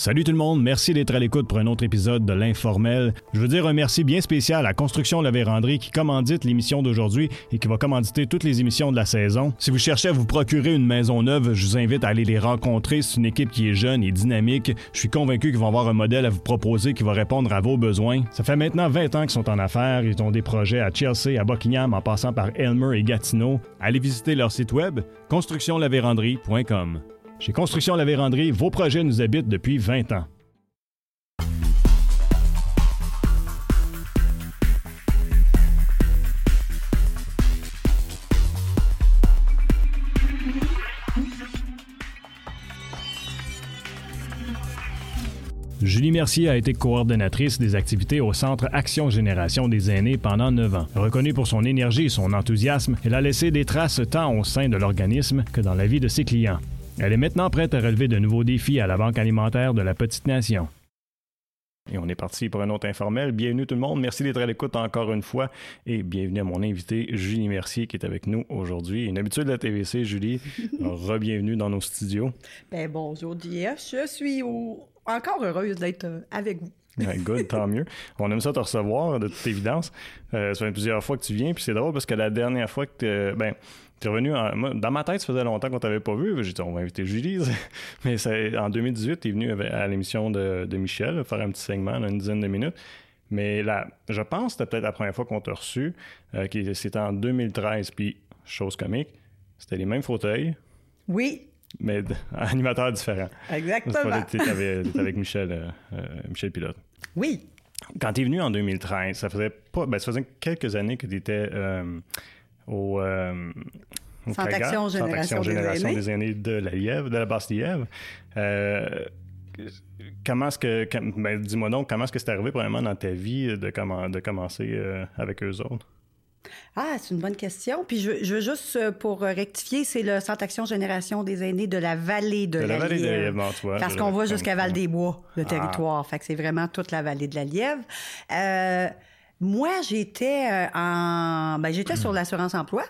Salut tout le monde, merci d'être à l'écoute pour un autre épisode de l'Informel. Je veux dire un merci bien spécial à Construction La Vérandrie qui commandite l'émission d'aujourd'hui et qui va commanditer toutes les émissions de la saison. Si vous cherchez à vous procurer une maison neuve, je vous invite à aller les rencontrer. C'est une équipe qui est jeune et dynamique. Je suis convaincu qu'ils vont avoir un modèle à vous proposer qui va répondre à vos besoins. Ça fait maintenant 20 ans qu'ils sont en affaires. Ils ont des projets à Chelsea, à Buckingham, en passant par Elmer et Gatineau. Allez visiter leur site web constructionlavérandrie.com. Chez Construction La Vérandrie, vos projets nous habitent depuis 20 ans. Julie Mercier a été coordonnatrice des activités au Centre Action Génération des aînés pendant 9 ans. Reconnue pour son énergie et son enthousiasme, elle a laissé des traces tant au sein de l'organisme que dans la vie de ses clients. Elle est maintenant prête à relever de nouveaux défis à la Banque alimentaire de la Petite Nation. Et on est parti pour un autre informel. Bienvenue tout le monde. Merci d'être à l'écoute encore une fois. Et bienvenue à mon invité, Julie Mercier, qui est avec nous aujourd'hui. Une habitude de la TVC, Julie. Re-bienvenue dans nos studios. Ben bonjour, JF. Je suis encore heureuse d'être euh, avec vous. good, tant mieux. On aime ça te recevoir, de toute évidence. Euh, ça fait plusieurs fois que tu viens, puis c'est drôle parce que la dernière fois que tu ben, es revenu, dans ma tête, ça faisait longtemps qu'on t'avait pas vu. J'ai dit, on va inviter Julie. Mais en 2018, tu es venu à l'émission de, Michel, faire un petit segment d'une dizaine de minutes. Mais là, je pense que c'était peut-être la première fois qu'on t'a reçu, euh, c'était en 2013. Puis, chose comique, c'était les mêmes fauteuils. Oui, mais animateur différent. Exactement. Tu étais avec Michel, euh, euh, Michel Pilote. Oui. Quand tu es venu en 2013, ça faisait pas, ben, ça faisait quelques années que tu étais euh, au, euh, Centre Action Génération, Génération des, aînés. de la Lièvre, de la Basse-Lièvre. comment est-ce que, ben, dis-moi donc, comment est-ce que c'est arrivé probablement dans ta vie de, de commencer avec eux autres? Ah, c'est une bonne question. Puis je, veux juste, euh, pour rectifier, c'est le Centre Action Génération des aînés de la vallée de, la, vallée Lièvre. De la Parce qu'on va jusqu'à Val-des-Bois, le ah. territoire. Fait que c'est vraiment toute la vallée de la Lièvre. Euh, moi, j'étais euh, en... Ben, j'étais sur l'assurance emploi.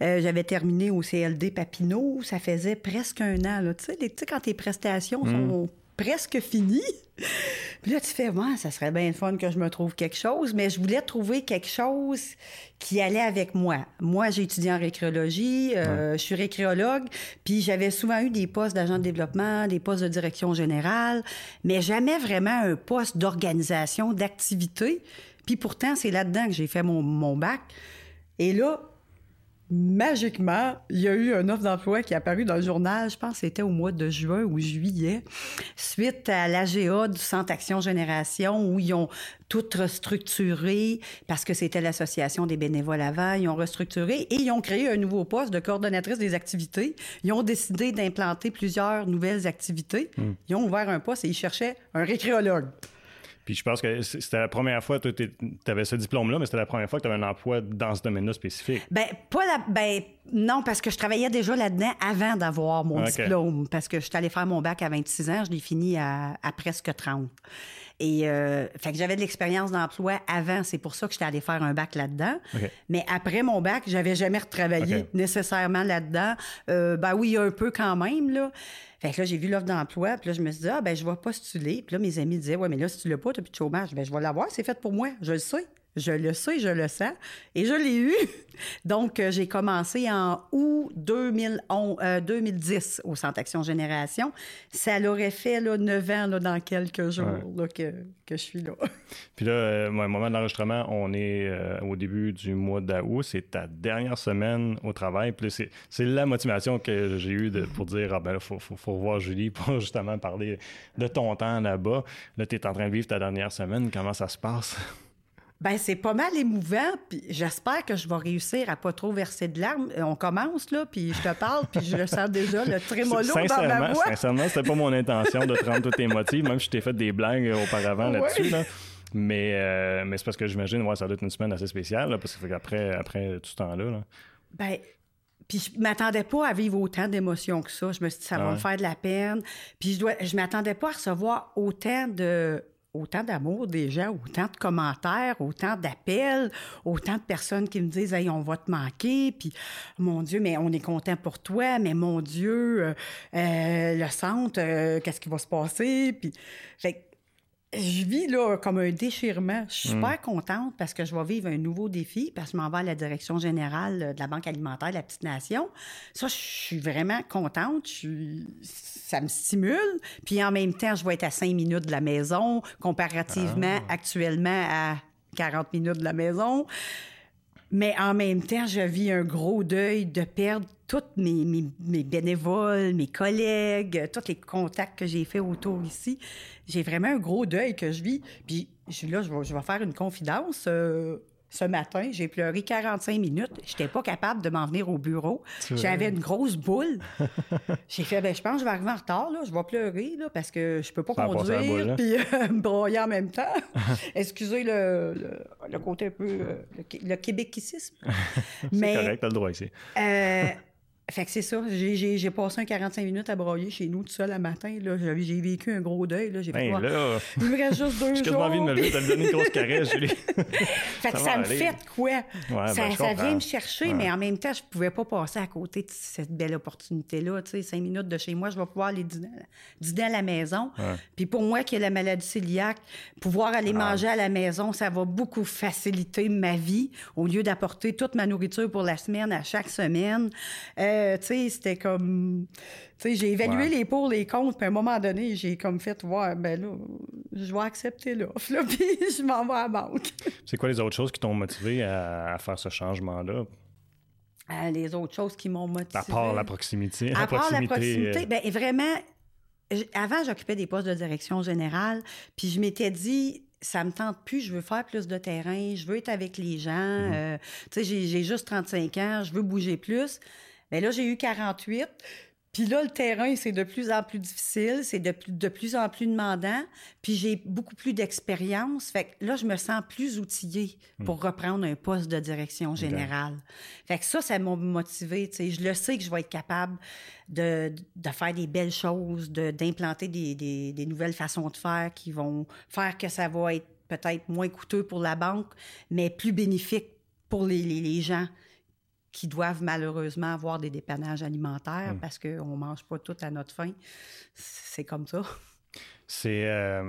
j'avais terminé au CLD Papineau. Ça faisait presque un an. Tu sais, quand tes prestations hmm. sont presque fini. Puis là, tu fais, moi, ça serait bien fun que je me trouve quelque chose, mais je voulais trouver quelque chose qui allait avec moi. Moi, j'ai étudié en récréologie, euh, je suis récréologue, puis j'avais souvent eu des postes d'agent de développement, des postes de direction générale, mais jamais vraiment un poste d'organisation, d'activité. Puis pourtant, c'est là-dedans que j'ai fait mon, mon bac. Et là, magiquement, il y a eu un offre d'emploi qui est apparu dans le journal, je pense que c'était au mois de juin ou juillet, suite à l'AGA du Centre Action Génération, où ils ont tout restructuré, parce que c'était l'association des bénévoles avant, ils ont restructuré et ils ont créé un nouveau poste de coordonnatrice des activités. Ils ont décidé d'implanter plusieurs nouvelles activités. Hmm. Ils ont ouvert un poste et ils cherchaient un récréologue. Puis je pense que c'était la première fois que tu avais ce diplôme-là, mais c'était la première fois que tu avais un emploi dans ce domaine-là spécifique. Ben, pas la. Ben, non, parce que je travaillais déjà là-dedans avant d'avoir mon diplôme. Parce que je suis allée faire mon bac à 26 ans, je l'ai fini à, presque 30. Et euh, fait que j'avais de l'expérience d'emploi avant, c'est pour ça que j'étais allée faire un bac là-dedans. Mais après mon bac, j'avais jamais retravaillé nécessairement là-dedans. Euh, ben oui, un peu quand même, là. Fait que là, j'ai vu l'offre d'emploi, puis là, je me suis dit, ah, ben, je vais postuler. Puis là, mes amis disaient, ouais, mais là, si tu l'as pas, tu plus de chômage. Ben, je vais l'avoir, c'est fait pour moi, je le sais. Je le sais, je le sens. Et je l'ai eu. Donc, euh, j'ai commencé en août 2010 euh, au Centre Action Génération. Ça l'aurait fait là, 9 ans là, dans quelques jours que, que, je suis là. Puis là, euh, au moment de l'enregistrement, on est au début du mois d'août. C'est ta dernière semaine au travail. Puis c'est la motivation que j'ai eue de, pour dire ah ben là, faut, faut, faut, voir Julie pour justement parler de ton temps là-bas. Là, tu es en train de vivre ta dernière semaine. Comment ça se passe? Ben c'est pas mal émouvant, puis j'espère que je vais réussir à pas trop verser de larmes. Euh, on commence là, puis je te parle, puis je le sens déjà le trémolo dans ma voix. Sincèrement, c'était pas mon intention de te rendre toutes émotive, même si je t'ai fait des blagues auparavant là-dessus. Là. Mais, euh, mais c'est parce que j'imagine, ouais, ça doit être une semaine assez spéciale, là, parce qu'après après tout ce temps-là. Là. Ben, puis je m'attendais pas à vivre autant d'émotions que ça. Je me suis dit, ça va me faire de la peine. Puis je dois, je m'attendais pas à recevoir autant de autant d'amour gens, autant de commentaires, autant d'appels, autant de personnes qui me disent Hey, on va te manquer, puis mon Dieu, mais on est content pour toi, mais mon Dieu, euh, euh, le centre, euh, qu'est-ce qui va se passer? Je vis là comme un déchirement. Je suis super mm. contente parce que je vais vivre un nouveau défi parce que je m'en vais à la direction générale de la Banque alimentaire de la Petite Nation. Ça, je suis vraiment contente. Ça me stimule. Puis en même temps, je vais être à cinq minutes de la maison comparativement ah. actuellement à 40 minutes de la maison. Mais en même temps, je vis un gros deuil de perdre tous mes, mes, bénévoles, mes collègues, tous les contacts que j'ai faits autour ici. J'ai vraiment un gros deuil que je vis. Puis là, je vais, je vais faire une confidence. Euh, ce matin, j'ai pleuré 45 minutes. Je n'étais pas capable de m'en venir au bureau. J'avais une grosse boule. j'ai fait, ben, je pense que je vais arriver en retard, là. Je vais pleurer, là, parce que je peux pas conduire puis euh, me broyer en même temps. Excusez le, le, côté un peu, euh, le, le québécoisisme. C'est correct, t'as le droit ici. euh, fait que c'est ça. J'ai passé un 45 minutes à broyer chez nous tout seul le matin. J'ai vécu un gros deuil. Là. J'ai ben là, Il me reste juste deux jours. J'ai envie de me lever. Une grosse caresse, Julie. fait que ça, me fait quoi? Ouais, ça, ben, ça vient me chercher, mais en même temps, je pouvais pas passer à côté de cette belle opportunité-là. Tu sais, cinq minutes de chez moi, je vais pouvoir aller dîner, dîner à la maison. Puis pour moi qui ai la maladie cœliaque, pouvoir aller ah. manger à la maison, ça va beaucoup faciliter ma vie au lieu d'apporter toute ma nourriture pour la semaine à chaque semaine. Euh, euh, tu sais, c'était comme. Tu sais, j'ai évalué les pour, les contre, puis à un moment donné, j'ai comme fait, voir, ben là, je vais accepter l'offre, là, puis je m'en vais à la banque. C'est quoi les autres choses qui t'ont motivé à, faire ce changement-là? Euh, les autres choses qui m'ont motivé. À part la proximité. À part la proximité, euh, ben vraiment, avant, j'occupais des postes de direction générale, puis je m'étais dit, ça me tente plus, je veux faire plus de terrain, je veux être avec les gens. Mm-hmm. tu sais, j'ai juste 35 ans, je veux bouger plus. Mais là, j'ai eu 48. Puis là, le terrain, c'est de plus en plus difficile, c'est de, de plus en plus demandant. Puis j'ai beaucoup plus d'expérience. Fait que là, je me sens plus outillée pour hmm. reprendre un poste de direction générale. Fait que ça, ça m'a motivé. Je le sais que je vais être capable de, de faire des belles choses, d'implanter des, des, des nouvelles façons de faire qui vont faire que ça va être peut-être moins coûteux pour la banque, mais plus bénéfique pour les, les, les gens qui doivent malheureusement avoir des dépannages alimentaires hmm. parce qu'on ne mange pas tout à notre faim. C'est comme ça. C'est. Euh,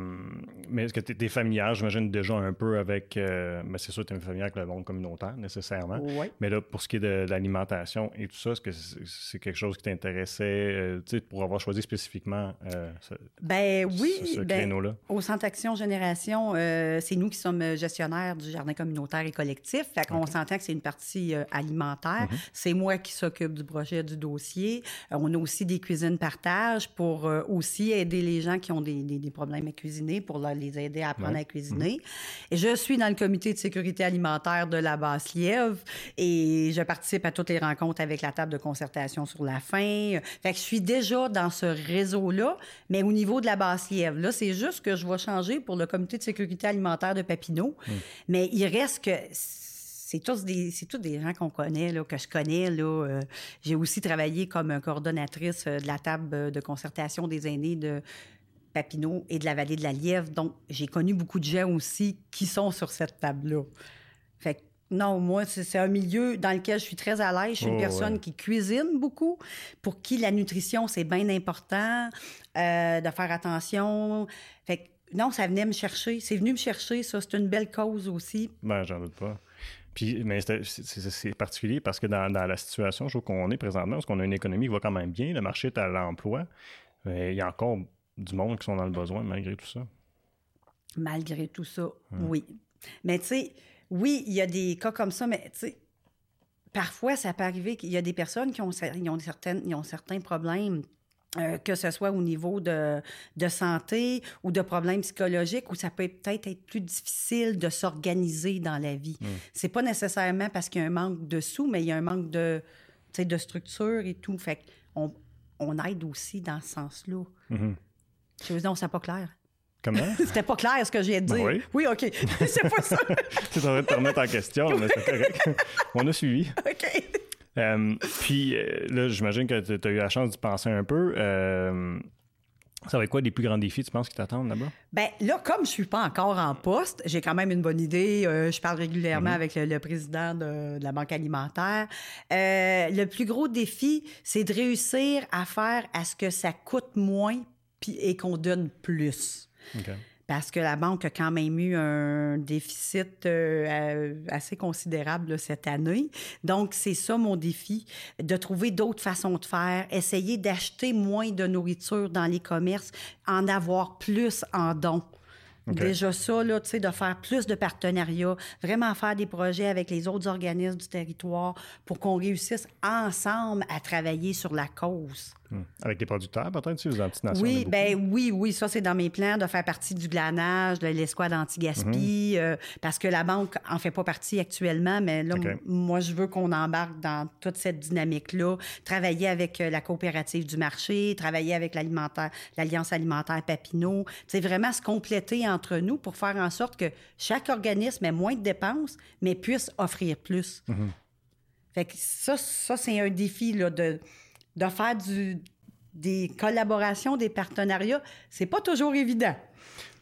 mais est-ce que tu es, familière, j'imagine, déjà un peu avec. Euh, mais c'est sûr que tu es familière avec le monde communautaire, nécessairement. Oui. Mais là, pour ce qui est de, l'alimentation et tout ça, est-ce que c'est, quelque chose qui t'intéressait, euh, tu sais, pour avoir choisi spécifiquement ce, ben, oui, ce, ben, créneau-là? Au Centre Action Génération, c'est nous qui sommes gestionnaires du jardin communautaire et collectif. Fait qu'on s'entend que c'est une partie alimentaire. Mm-hmm. C'est moi qui s'occupe du projet du dossier. on a aussi des cuisines partage pour aussi aider les gens qui ont des des, problèmes à cuisiner pour les aider à apprendre à cuisiner. Mhm. Et je suis dans le comité de sécurité alimentaire de la Basse-Lièvre et je participe à toutes les rencontres avec la table de concertation sur la faim. Fait que je suis déjà dans ce réseau-là, mais au niveau de la Basse-Lièvre. Là, c'est juste que je vais changer pour le comité de sécurité alimentaire de Papineau. Mhm. Mais il reste que c'est tous des c'est tous des gens qu'on connaît là, que je connais là euh, j'ai aussi travaillé comme coordonnatrice euh, de la table de concertation des aînés de Papineau et de la vallée de la Lièvre. Donc, j'ai connu beaucoup de gens aussi qui sont sur cette table-là. Fait que, non, moi, c'est un milieu dans lequel je suis très à l'aise. Je suis une oh, personne qui cuisine beaucoup, pour qui la nutrition, c'est bien important, euh, de faire attention. Fait que, non, ça venait me chercher. C'est venu me chercher, ça. C'est une belle cause aussi. Ben, j'en doute pas. Puis, mais c'est particulier parce que dans, la situation, je trouve qu'on est présentement, parce qu'on a une économie qui va quand même bien, le marché est à l'emploi, il y a encore du monde qui sont dans le besoin malgré tout ça. Malgré tout ça, oui. Mais tu sais, oui, il y a des cas comme ça, mais tu sais, parfois, ça peut arriver qu'il y a des personnes qui ont, ont, certaines, ont certains problèmes. Euh, que ce soit au niveau de, de, santé ou de problèmes psychologiques, où ça peut peut-être être plus difficile de s'organiser dans la vie. C'est pas nécessairement parce qu'il y a un manque de sous, mais il y a un manque de, de structure et tout. Fait on, on aide aussi dans ce sens-là. Mm-hmm. Je non, c'est pas clair. Comment? C'était pas clair ce que j'ai dit. Ben oui. Oui, OK. c'est pas ça. tu es en train de te remettre en question, mais c'est correct. On a suivi. OK. Euh, puis euh, là, j'imagine que tu as eu la chance d'y penser un peu. Euh, Ça va être quoi les plus grands défis, tu penses, qui t'attendent là-bas? Bien, là, comme je suis pas encore en poste, j'ai quand même une bonne idée. Euh, je parle régulièrement mhm. avec le, président de, la Banque alimentaire. Euh, le plus gros défi, c'est de réussir à faire à ce que ça coûte moins et qu'on donne plus. Parce que la banque a quand même eu un déficit euh, assez considérable cette année. Donc, c'est ça mon défi, de trouver d'autres façons de faire, essayer d'acheter moins de nourriture dans les commerces, en avoir plus en dons. Déjà ça, là, tu sais, de faire plus de partenariats, vraiment faire des projets avec les autres organismes du territoire pour qu'on réussisse ensemble à travailler sur la cause. Hmm. Avec les producteurs, peut-être, si vous en? Oui, ben oui, oui, ça, c'est dans mes plans de faire partie du glanage, de l'escouade anti-gaspi, mhm. euh, parce que la banque en fait pas partie actuellement, mais là, moi, je veux qu'on embarque dans toute cette dynamique-là, travailler avec euh, la coopérative du marché, travailler avec l'alimentaire, l'Alliance alimentaire Papineau, c'est vraiment se compléter entre nous pour faire en sorte que chaque organisme ait moins de dépenses, mais puisse offrir plus. Mhm. Fait que ça, ça c'est un défi, là, de de faire du, des collaborations, des partenariats, c'est pas toujours évident.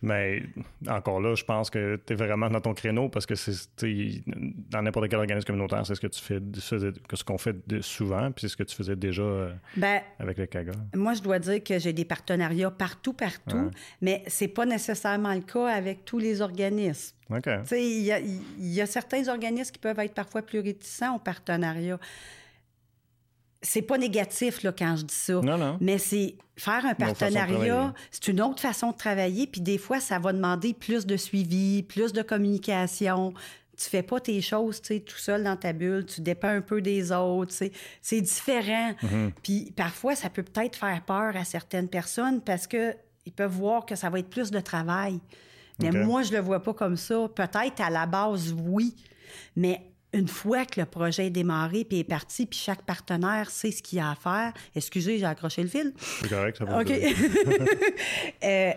Mais encore là, je pense que tu es vraiment dans ton créneau parce que c'est dans n'importe quel organisme communautaire, c'est ce que tu fais, ce qu'on fait souvent, puis c'est ce que tu faisais déjà euh, ben, avec le CAGA. Moi, je dois dire que j'ai des partenariats partout, partout, mais c'est pas nécessairement le cas avec tous les organismes. Il y a, y a certains organismes qui peuvent être parfois plus réticents au partenariat c'est pas négatif là, quand je dis ça. Non, non. Mais c'est faire un partenariat, c'est une autre façon de travailler. Puis des fois, ça va demander plus de suivi, plus de communication. Tu fais pas tes choses, tout seul dans ta bulle. Tu dépends un peu des autres. C'est différent. Mm-hmm. Puis parfois, ça peut peut-être faire peur à certaines personnes parce que ils peuvent voir que ça va être plus de travail. Mais moi, je le vois pas comme ça. Peut-être à la base, oui. Mais une fois que le projet est démarré puis est parti, puis chaque partenaire sait ce qu'il a à faire. Excusez, j'ai accroché le fil. C'est correct, ça va. OK. Euh,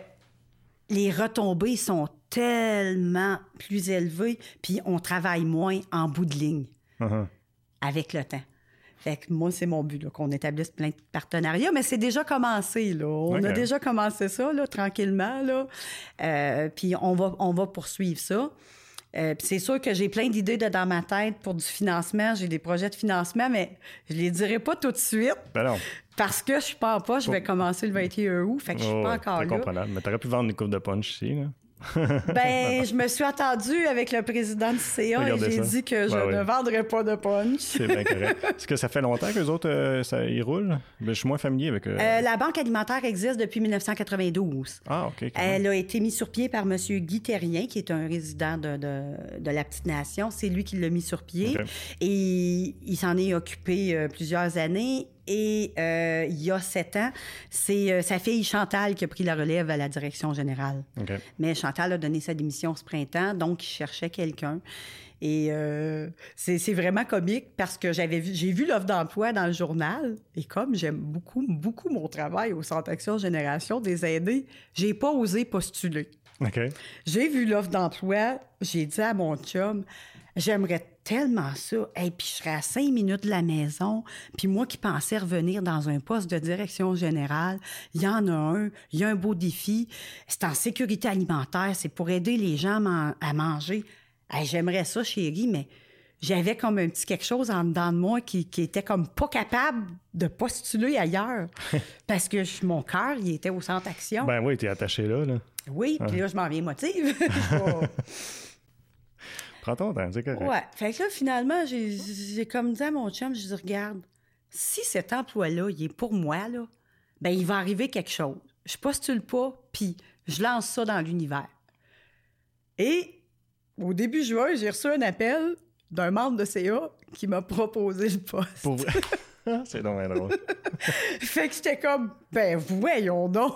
les retombées sont tellement plus élevées, puis on travaille moins en bout de ligne uh-huh. avec le temps. Fait que moi, c'est mon but, qu'on établisse plein de partenariats, mais c'est déjà commencé, là. On a déjà commencé ça, là, tranquillement, là. Euh, puis on va, on va poursuivre ça. Euh, c'est sûr que j'ai plein d'idées dans ma tête pour du financement. J'ai des projets de financement, mais je les dirai pas tout de suite. Ben non. Parce que je suis pas en poche, je vais commencer le 21 août. Fait que je suis pas encore là. Mais t'aurais pu vendre une coupe de punch ici, là. ben, je me suis attendue avec le président du CA et j'ai dit que je ne vendrais pas de punch. C'est bien correct. Est-ce que ça fait longtemps que les autres, euh, ça y roule? Ben, je suis moins familier avec... Euh, euh, la Banque alimentaire existe depuis 1992. Ah, OK. Elle a été mise sur pied par M. Guy Terrien, qui est un résident de, de, la Petite Nation. C'est lui qui l'a mis sur pied. Et il s'en est occupé plusieurs années et euh, il y a sept ans, c'est euh, sa fille Chantal qui a pris la relève à la direction générale. Mais Chantal a donné sa démission ce printemps, donc il cherchait quelqu'un. Et euh, c'est vraiment comique parce que j'avais j'ai vu l'offre d'emploi dans le journal et comme j'aime beaucoup beaucoup mon travail au Centre Action Génération des aînés, j'ai pas osé postuler. J'ai vu l'offre d'emploi, j'ai dit à mon chum, J'aimerais tellement ça. Et puis je serais à cinq minutes de la maison. Puis moi qui pensais revenir dans un poste de direction générale, il y en a un, il y a un beau défi. C'est en sécurité alimentaire, c'est pour aider les gens à manger. J'aimerais ça, chérie, mais j'avais comme un petit quelque chose en dedans de moi qui, était comme pas capable de postuler ailleurs. parce que mon cœur, il était au centre action. Ben oui, t'es attaché là, là. Oui, puis là, je m'en viens motive. Prends ton c'est correct. Ouais. Fait que là, finalement, j'ai comme dit à mon chum, je dis, regarde, si cet emploi-là, il est pour moi, là, ben il va arriver quelque chose. Je postule pas, puis je lance ça dans l'univers. Et au début juin, j'ai reçu un appel d'un membre de CA qui m'a proposé le poste. Pour vrai? C'est dommage drôle. fait que j'étais comme, ben voyons donc.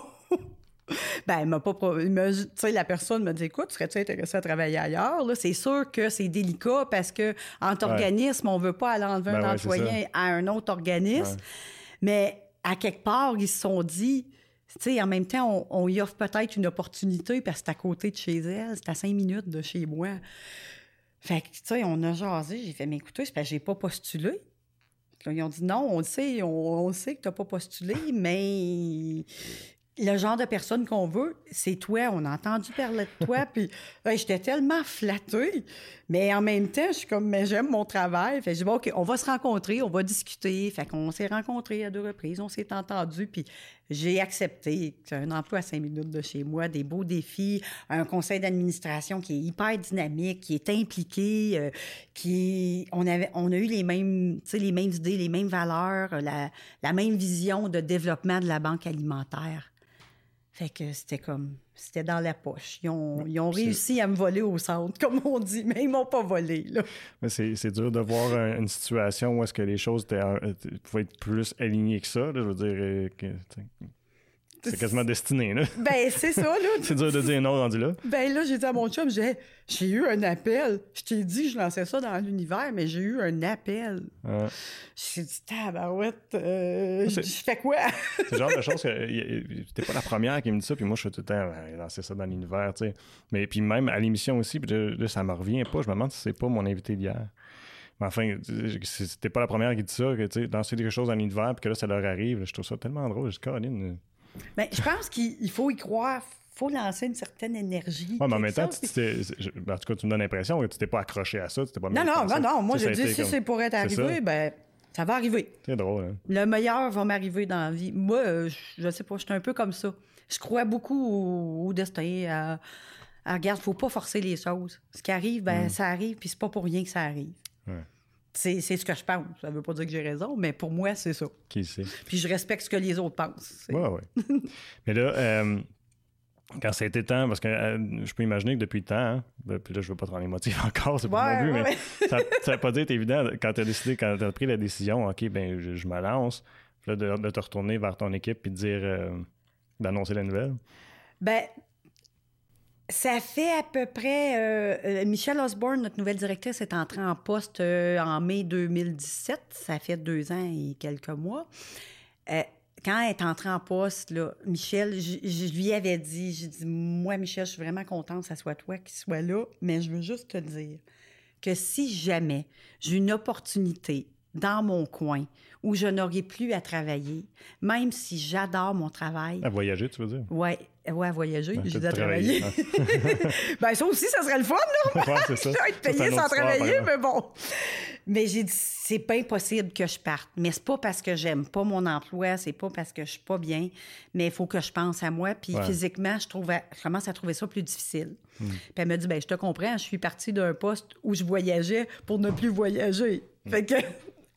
Ben, elle m'a pas. Tu sais, la personne m'a dit écoute, serais-tu intéressé à travailler ailleurs? Là, c'est sûr que c'est délicat parce que entre organismes, on veut pas aller enlever un ben employé à un autre organisme. Mais à quelque part, ils se sont dit. Tu sais, en même temps, on, y offre peut-être une opportunité parce que c'est à côté de chez elle, c'est à cinq minutes de chez moi. Fait que, tu sais, on a jasé. J'ai fait, mais écoutez, c'est parce que j'ai pas postulé. Ils ont dit non, on le sait, on, sait que tu n'as pas postulé, mais le genre de personne qu'on veut, c'est toi. On a entendu parler de toi, puis j'étais tellement flattée. Mais en même temps, je suis comme, mais j'aime mon travail. Fait je dis, bon, OK, on va se rencontrer, on va discuter. Fait qu'on s'est rencontrés à deux reprises, on s'est entendu, puis j'ai accepté. un emploi à cinq minutes de chez moi, des beaux défis, un conseil d'administration qui est hyper dynamique, qui est impliqué, euh, qui on avait, on a eu les mêmes, les mêmes idées, les mêmes valeurs, la, la même vision de développement de la banque alimentaire. Fait que c'était comme, c'était dans la poche. Ils ont, ils ont réussi à me voler au centre, comme on dit, mais ils m'ont pas volé. Là. Mais c'est, dur de voir une situation où est-ce que les choses étaient, pouvaient être plus alignées que ça. je veux dire, euh, que, c'est quasiment destiné, là. Ben, c'est ça, là. c'est dur de dire non rendu là. Ben là, j'ai dit à mon chum, j'ai, j'ai eu un appel. Je t'ai dit que je lançais ça dans l'univers, mais j'ai eu un appel. Ouais. J'ai dit, tabarouette, euh, je fais quoi? c'est le genre de choses que t'es pas la première qui me dit ça, puis moi, je suis tout le temps, ben, lancer ça dans l'univers, tu sais. Mais puis même à l'émission aussi, puis là, ça me revient pas. Je me demande si c'est pas mon invité d'hier. Mais enfin, c'était pas la première qui dit ça, que, tu sais, lancer quelque chose dans l'univers, puis que là, ça leur arrive. je trouve ça tellement drôle. Je dis, Caroline, mais je pense qu'il faut y croire. Il faut lancer une certaine énergie. Mais en même temps, tu ben, en tout cas, tu me donnes l'impression que tu t'es pas accroché à ça. pas non, non, non, non. Moi, je dis, si c'est pour être arrivé, ben, ça va arriver. C'est drôle. Hein? Le meilleur va m'arriver dans la vie. Moi, euh, je, sais pas, je suis un peu comme ça. Je crois beaucoup au, destin. À, à, regarde, faut pas forcer les choses. Ce qui arrive, ben, mm. ça arrive, puis c'est pas pour rien que ça arrive. Ouais. C'est ce que je pense. Ça veut pas dire que j'ai raison, mais pour moi, c'est ça. Qui sait? Puis je respecte ce que les autres pensent. Oui, oui. mais là, euh, quand ça a été temps, parce que euh, je peux imaginer que depuis le temps, hein, ben, puis là, je veux pas te rendre émotif encore, c'est pas mon but, mais ça n'a pas dû être évident quand tu as décidé, quand tu as pris la décision, OK, ben je, me lance, là, de, te retourner vers ton équipe et de dire, euh, d'annoncer la nouvelle. Ben, ça fait à peu près. Euh, euh, Michelle Osborne, notre nouvelle directrice, est entrée en poste euh, en mai 2017. Ça fait deux ans et quelques mois. quand elle est entrée en poste, là, Michel, je, lui avais dit, moi, Michel, je suis vraiment contente que ce soit toi qui sois là, mais je veux juste te dire que si jamais j'ai une opportunité dans mon coin où je n'aurai plus à travailler, même si j'adore mon travail. À voyager, tu veux dire? Oui, Ouais, voyager, j'ai déjà travailler. ben, ça aussi, ça serait le fun, là. Ouais, c'est ça. être payé sans travailler, mais bon. Mais j'ai dit, c'est pas impossible que je parte. Mais c'est pas parce que j'aime pas mon emploi, c'est pas parce que je suis pas bien, mais il faut que je pense à moi. Puis physiquement, je, trouve, je commence à trouver ça plus difficile. Hmm. Puis elle me dit, ben, je te comprends, je suis partie d'un poste où je voyageais pour ne plus voyager. Hmm. Fait que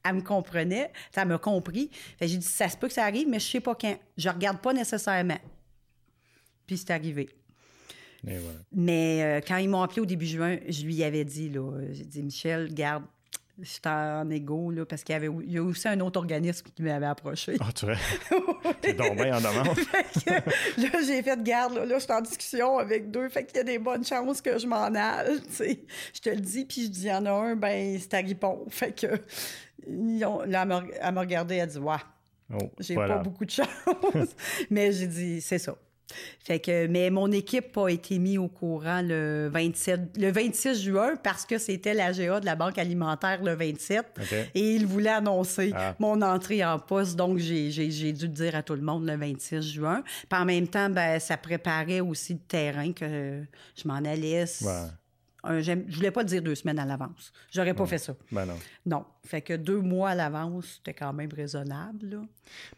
elle me comprenait, ça m'a compris. Fait j'ai dit, ça se peut que ça arrive, mais je sais pas quand. Je regarde pas nécessairement. Puis c'est arrivé. Mais euh, quand ils m'ont appelé au début juin, je lui avais dit, là, j'ai dit, Michel, garde, j'étais en égo, là, parce qu'il y avait il y a aussi un autre organisme qui m'avait approché. Ah, tu vois? T'es donc bien en demande. là, j'ai fait garde, là, là je suis en discussion avec deux, fait qu'il y a des bonnes chances que je m'en aille, tu sais. Je te le dis, puis je dis, il y en a un, ben, c'est à Ripon. Fait que, ont, là, elle m'a regardé, elle a dit, ouais, oh, j'ai pas beaucoup de chance. Mais j'ai dit, c'est ça. Fait que, mais mon équipe a été mise au courant le 27, le 26 juin parce que c'était l'AGA de la Banque alimentaire le 27 et il voulait annoncer ah. mon entrée en poste. Donc, j'ai, dû dire à tout le monde le 26 juin. Puis en même temps, ben, ça préparait aussi le terrain que je m'en allais je voulais pas dire deux semaines à l'avance. J'aurais pas fait ça. Ben non. Non. Fait que deux mois à l'avance, c'était quand même raisonnable.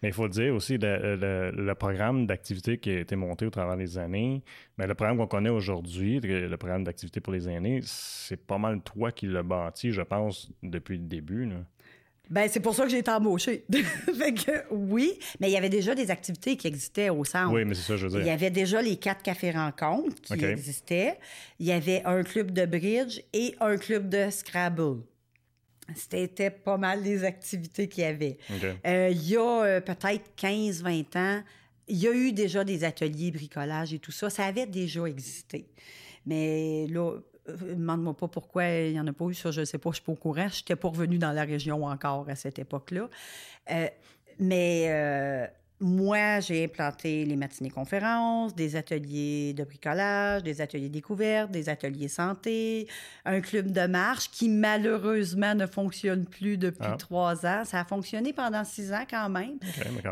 Mais il faut dire aussi, le, le, programme d'activité qui a été monté au travers des années, mais ben, le programme qu'on connaît aujourd'hui, le programme d'activité pour les aînés, c'est pas mal toi qui l'as bâti, je pense, depuis le début. Là. Ben, c'est pour ça que j'ai été embauchée. fait que, oui, mais il y avait déjà des activités qui existaient au centre. Oui, mais c'est ça, je veux dire. Il y avait déjà les quatre cafés rencontres qui existaient. Il y avait un club de bridge et un club de Scrabble. C'était pas mal les activités qu'il y avait. Euh, il y a euh, peut-être 15-20 ans, il y a eu déjà des ateliers bricolage et tout ça. Ça avait déjà existé. Mais là, demande-moi pas pourquoi il n'y en a pas eu, ça, je ne sais pas, je suis pas au courant. Je n'étais pas revenue dans la région encore à cette époque-là. Euh, mais euh, moi, j'ai implanté les matinées conférences, des ateliers de bricolage, des ateliers découvertes, des ateliers santé, un club de marche qui malheureusement ne fonctionne plus depuis ah. trois ans. Ça a fonctionné pendant six ans quand même.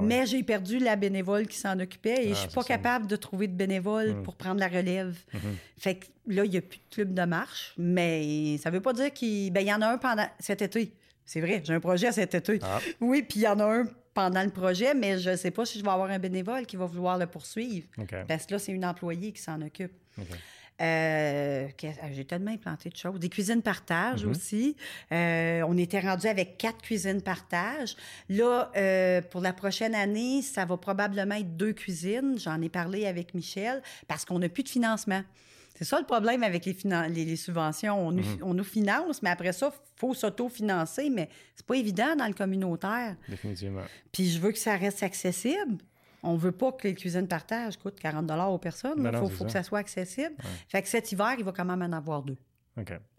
mais, j'ai perdu la bénévole qui s'en occupait et je je suis ah, pas capable de trouver de bénévole hmm. pour prendre la relève. Hmm. Fait que là, il n'y a plus de club de marche, mais ça veut pas dire qu'il ben, y en a un pendant cet été. C'est vrai, j'ai un projet cet été. Ah. Oui, puis il y en a un pendant le projet, mais je ne sais pas si je vais avoir un bénévole qui va vouloir le poursuivre. Parce que là, c'est une employée qui s'en occupe. Euh, ah, j'ai tellement implanté de choses. Des cuisines partage mm-hmm. aussi. Euh, on était rendu avec quatre cuisines partage. Là, euh, pour la prochaine année, ça va probablement être deux cuisines. J'en ai parlé avec Michel parce qu'on n'a plus de financement. C'est ça le problème avec les, les, subventions. Mhm. On, nous, finance, mais après ça, il faut s'auto-financer, mais c'est pas évident dans le communautaire. Définitivement. Puis je veux que ça reste accessible. On veut pas que les cuisines partagent coûtent 40 aux personnes. Il faut, que ça soit accessible. Fait que cet hiver, il va quand même en avoir deux.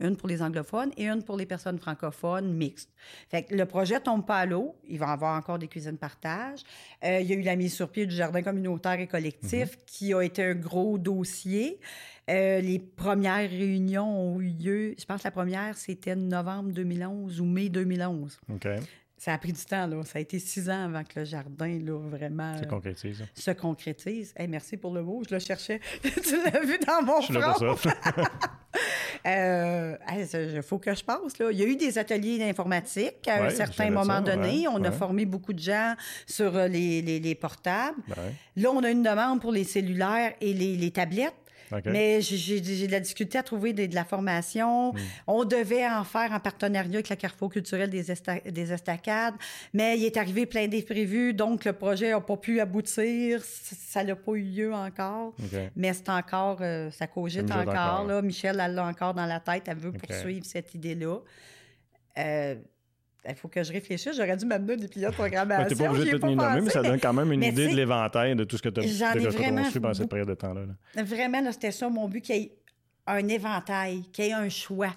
Une pour les anglophones et une pour les personnes francophones mixtes. Fait que le projet tombe pas à l'eau. Il va y avoir encore des cuisines partage. Euh, il y a eu la mise sur pied du jardin communautaire et collectif mhm. qui a été un gros dossier. Euh, les premières réunions ont eu lieu, je pense que la première, c'était novembre 2011 ou mai 2011. OK. Ça a pris du temps, là. Ça a été six ans avant que le jardin, là, vraiment... Se concrétise. se concrétise. merci pour le mot. Je le cherchais. tu l'as vu dans mon je front. Euh, il faut que je passe. Là. Il y a eu des ateliers d'informatique à un certain moment donné. on a formé beaucoup de gens sur euh, les, les, portables. Là, on a une demande pour les cellulaires et les, les tablettes. Mais j'ai de la difficulté à trouver de, la formation. Hmm. On devait en faire en partenariat avec la Carrefour culturelle des, des Estacades, mais il est arrivé plein d'imprévus, donc le projet n'a pas pu aboutir. Ça n'a pas eu lieu encore. Mais c'est encore, euh, ça cogite encore. Là. Michel, elle l'a encore dans la tête. Elle veut poursuivre cette idée-là. Euh, il faut que je réfléchisse. J'aurais dû m'amener des pliants de programmation. Tu n'es pas obligé de tout nommer, mais ça donne quand même une idée de l'éventail de tout ce que tu as, construit pendant cette période de temps-là. Vraiment, c'était ça mon but, qu'il y ait un éventail, qu'il y ait un choix.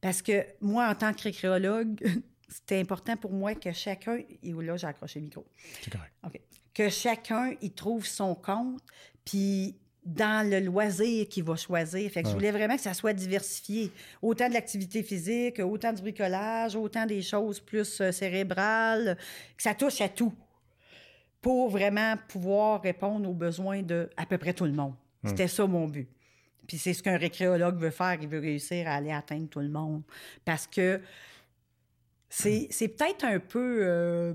Parce que moi, en tant que récréologue, c'était important pour moi que chacun. Et là, j'ai accroché le micro. C'est correct. OK. Que chacun y trouve son compte, puis dans le loisir qu'il va choisir. Fait que je voulais vraiment que ça soit diversifié. Autant de l'activité physique, autant du bricolage, autant des choses plus euh, cérébrales, que ça touche à tout pour vraiment pouvoir répondre aux besoins de à peu près tout le monde. C'était ça mon but. Puis c'est ce qu'un récréologue veut faire, il veut réussir à aller atteindre tout le monde. Parce que c'est, peut-être un peu... Euh,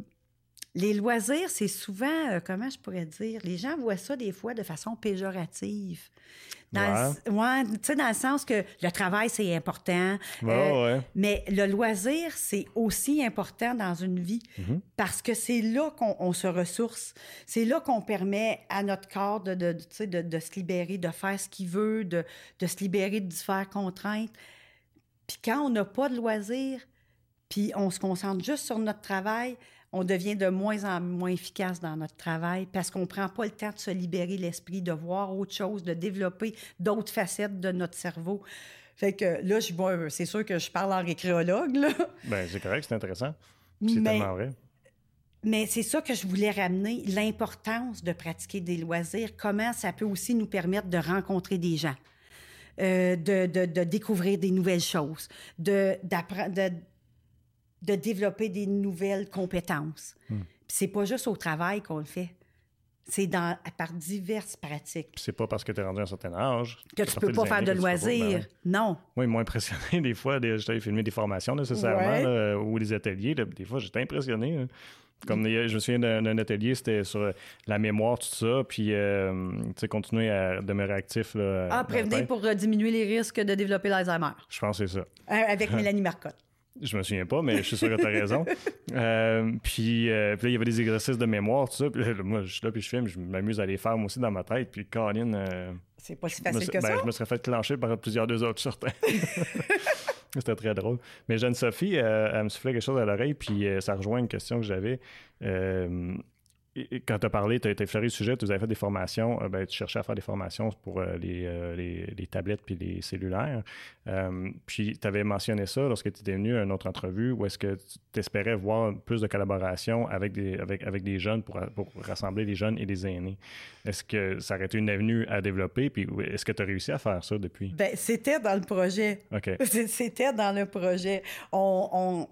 les loisirs, c'est souvent, euh, comment je pourrais dire, les gens voient ça des fois de façon péjorative. Dans ouais. tu sais, dans le sens que le travail, c'est important. Euh, mais le loisir, c'est aussi important dans une vie mm-hmm. parce que c'est là qu'on se ressource. C'est là qu'on permet à notre corps de, de, de, de, se libérer, de faire ce qu'il veut, de, de se libérer de différentes contraintes. Puis quand on n'a pas de loisir, puis on se concentre juste sur notre travail, on devient de moins en moins efficace dans notre travail parce qu'on ne prend pas le temps de se libérer l'esprit, de voir autre chose, de développer d'autres facettes de notre cerveau. Fait que là, je, c'est sûr que je parle en récréologue. Là. Ben, c'est correct, c'est intéressant. C'est tellement vrai. Mais c'est ça que je voulais ramener, l'importance de pratiquer des loisirs, comment ça peut aussi nous permettre de rencontrer des gens, euh, de, de, découvrir des nouvelles choses, de, d'apprendre de développer des nouvelles compétences. Hmm. C'est pas juste au travail qu'on le fait. C'est dans, par diverses pratiques. C'est pas parce que tu es rendu à un certain âge que tu peux pas faire de loisirs. Ben non. Moi, ils m'ont impressionné des fois. J'avais filmé des formations nécessairement ou des ateliers. des fois, j'étais impressionné. Comme je me souviens d'un atelier, c'était sur la mémoire, tout ça, puis euh, tu sais, continuer à demeurer actif. Là, ah, prévenir pour euh, diminuer les risques de développer l'Alzheimer. Je pense que c'est ça. Euh, avec Mélanie Marcotte. Je me souviens pas, mais je suis sûr que tu as raison. Euh, puis, euh, puis là, il y avait des exercices de mémoire, tout ça. Puis moi, je suis là, puis je filme, je m'amuse à les faire moi aussi dans ma tête. Puis Colin. Euh, c'est pas si facile que ben, ça? Je me serais fait clencher par plusieurs deux autres certains. C'était très drôle. Mais Jeanne-Sophie, elle me soufflait quelque chose à l'oreille, puis ça rejoint une question que j'avais quand tu as parlé, tu as effleuré le sujet, tu avais fait des formations, euh, ben, tu cherchais à faire des formations pour euh, les, les, tablettes puis les cellulaires. puis tu avais mentionné ça lorsque tu étais venu à une autre entrevue où est-ce que tu espérais voir plus de collaboration avec des, avec, avec des jeunes pour, pour rassembler les jeunes et les aînés. Est-ce que ça aurait été une avenue à développer? Puis est-ce que tu as réussi à faire ça depuis? Ben, c'était dans le projet. OK. C'était dans le projet. on, on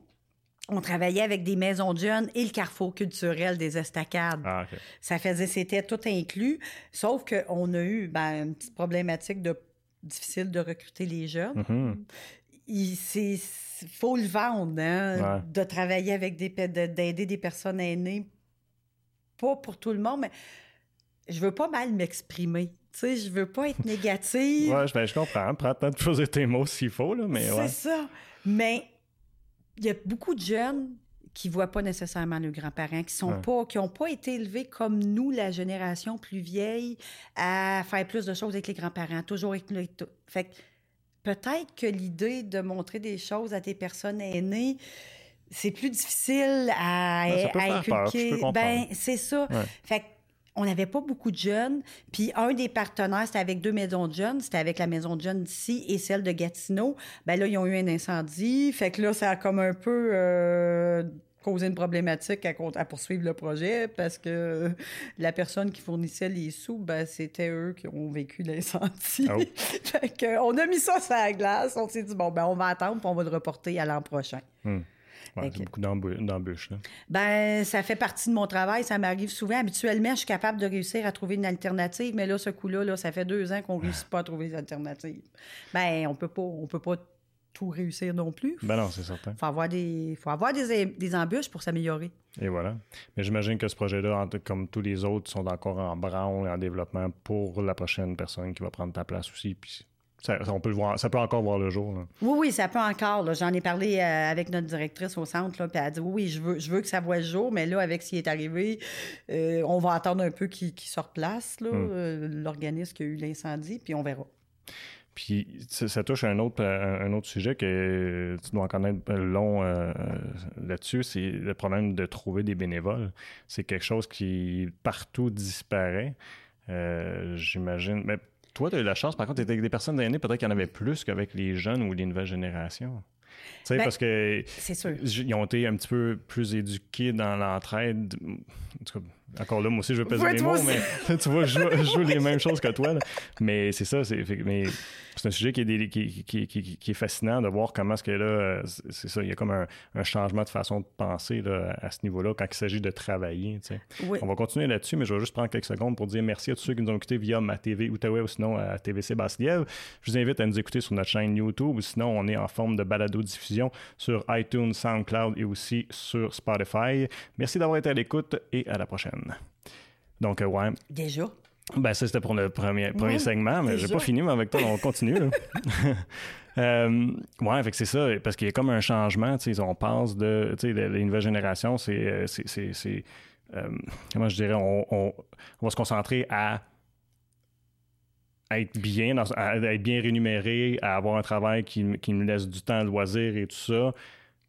travaillait avec des maisons de jeunes et le carrefour culturel des estacades. Ah, Ça faisait, c'était tout inclus, sauf qu'on a eu ben, une petite problématique de difficile de recruter les jeunes. Mm-hmm. Il faut le vendre, hein, de travailler avec des, d'aider des personnes aînées. Pas pour tout le monde, mais je veux pas mal m'exprimer. Tu sais, je veux pas être négative. ouais, je, je comprends. Prends le temps de poser tes mots s'il faut, là, mais C'est ça. Mais il y a beaucoup de jeunes qui voient pas nécessairement leurs grands-parents, qui sont pas, qui ont pas été élevés comme nous, la génération plus vieille, à faire plus de choses avec les grands-parents, toujours avec nous. Fait peut-être que l'idée de montrer des choses à des personnes aînées, c'est plus difficile à, ben, à inculquer. Ben, c'est ça. Fait on n'avait pas beaucoup de jeunes. Puis un des partenaires, c'était avec deux maisons de jeunes. C'était avec la maison de jeunes d'ici et celle de Gatineau. Ben là, ils ont eu un incendie. Fait que là, ça a comme un peu euh, causé une problématique à, poursuivre le projet parce que la personne qui fournissait les sous, ben, c'était eux qui ont vécu l'incendie. Oh. fait que, on a mis ça sur la glace. On s'est dit, bon, ben, on va attendre puis on va le reporter à l'an prochain. Hmm c'est beaucoup d'embûches. Ben, ça fait partie de mon travail. Ça m'arrive souvent. Habituellement, je suis capable de réussir à trouver une alternative, mais là, ce coup-là, là, ça fait deux ans qu'on ne réussit pas à trouver des alternatives. Ben, on peut pas, on peut pas tout réussir non plus. Ben non, c'est certain. Il faut avoir des, faut avoir des, des embûches pour s'améliorer. Et voilà. Mais j'imagine que ce projet-là, comme tous les autres, sont encore en branle et en développement pour la prochaine personne qui va prendre ta place aussi. Puis ça, on peut voir, ça peut encore voir le jour. Oui, oui, ça peut encore. J'en ai parlé euh, avec notre directrice au centre, là, puis elle a dit oui, je veux, je veux que ça voit le jour, mais là, avec ce qui est arrivé, euh, on va attendre un peu qu'il qu se replace, hmm. euh, l'organisme qui a eu l'incendie, puis on verra. Puis ça, touche à un autre, un, autre sujet que tu dois en connaître long là-dessus, c'est le problème de trouver des bénévoles. C'est quelque chose qui partout disparaît. J'imagine. Mais toi, tu as eu la chance, par contre, tu avec des personnes aînées, peut-être qu'il y en avait plus qu'avec les jeunes ou les nouvelles générations. Tu sais, ben, parce que. Ils ont été un petit peu plus éduqués dans l'entraide. En tout cas, encore là, moi aussi, je veux peser les mots, mais tu vois, je joue, les mêmes choses que toi. Mais c'est ça, c'est, mais c'est un sujet qui est, qui, est fascinant de voir comment est-ce que là, c'est ça, il y a comme un, changement de façon de penser là, à ce niveau-là quand il s'agit de travailler. On va continuer là-dessus, mais je vais juste prendre quelques secondes pour dire merci à tous ceux qui nous ont écoutés via ma TV Outaouais ou sinon à TVC Basse-Lièvre. Je vous invite à nous écouter sur notre chaîne YouTube ou sinon on est en forme de balado-diffusion sur iTunes, SoundCloud et aussi sur Spotify. Merci d'avoir été à l'écoute et à la prochaine. Donc, euh, ouais. Déjà? Ben, ça, c'était pour le premier, premier segment, mais j'ai pas fini, mais avec toi, on continue. euh, ouais, fait c'est ça, parce qu'il y a comme un changement, tu sais, on passe de, tu sais, les nouvelles générations, c'est, euh, c'est, euh, comment je dirais, on, on, va se concentrer à être bien, à être bien rémunéré, à avoir un travail qui, qui nous laisse du temps de loisir et tout ça,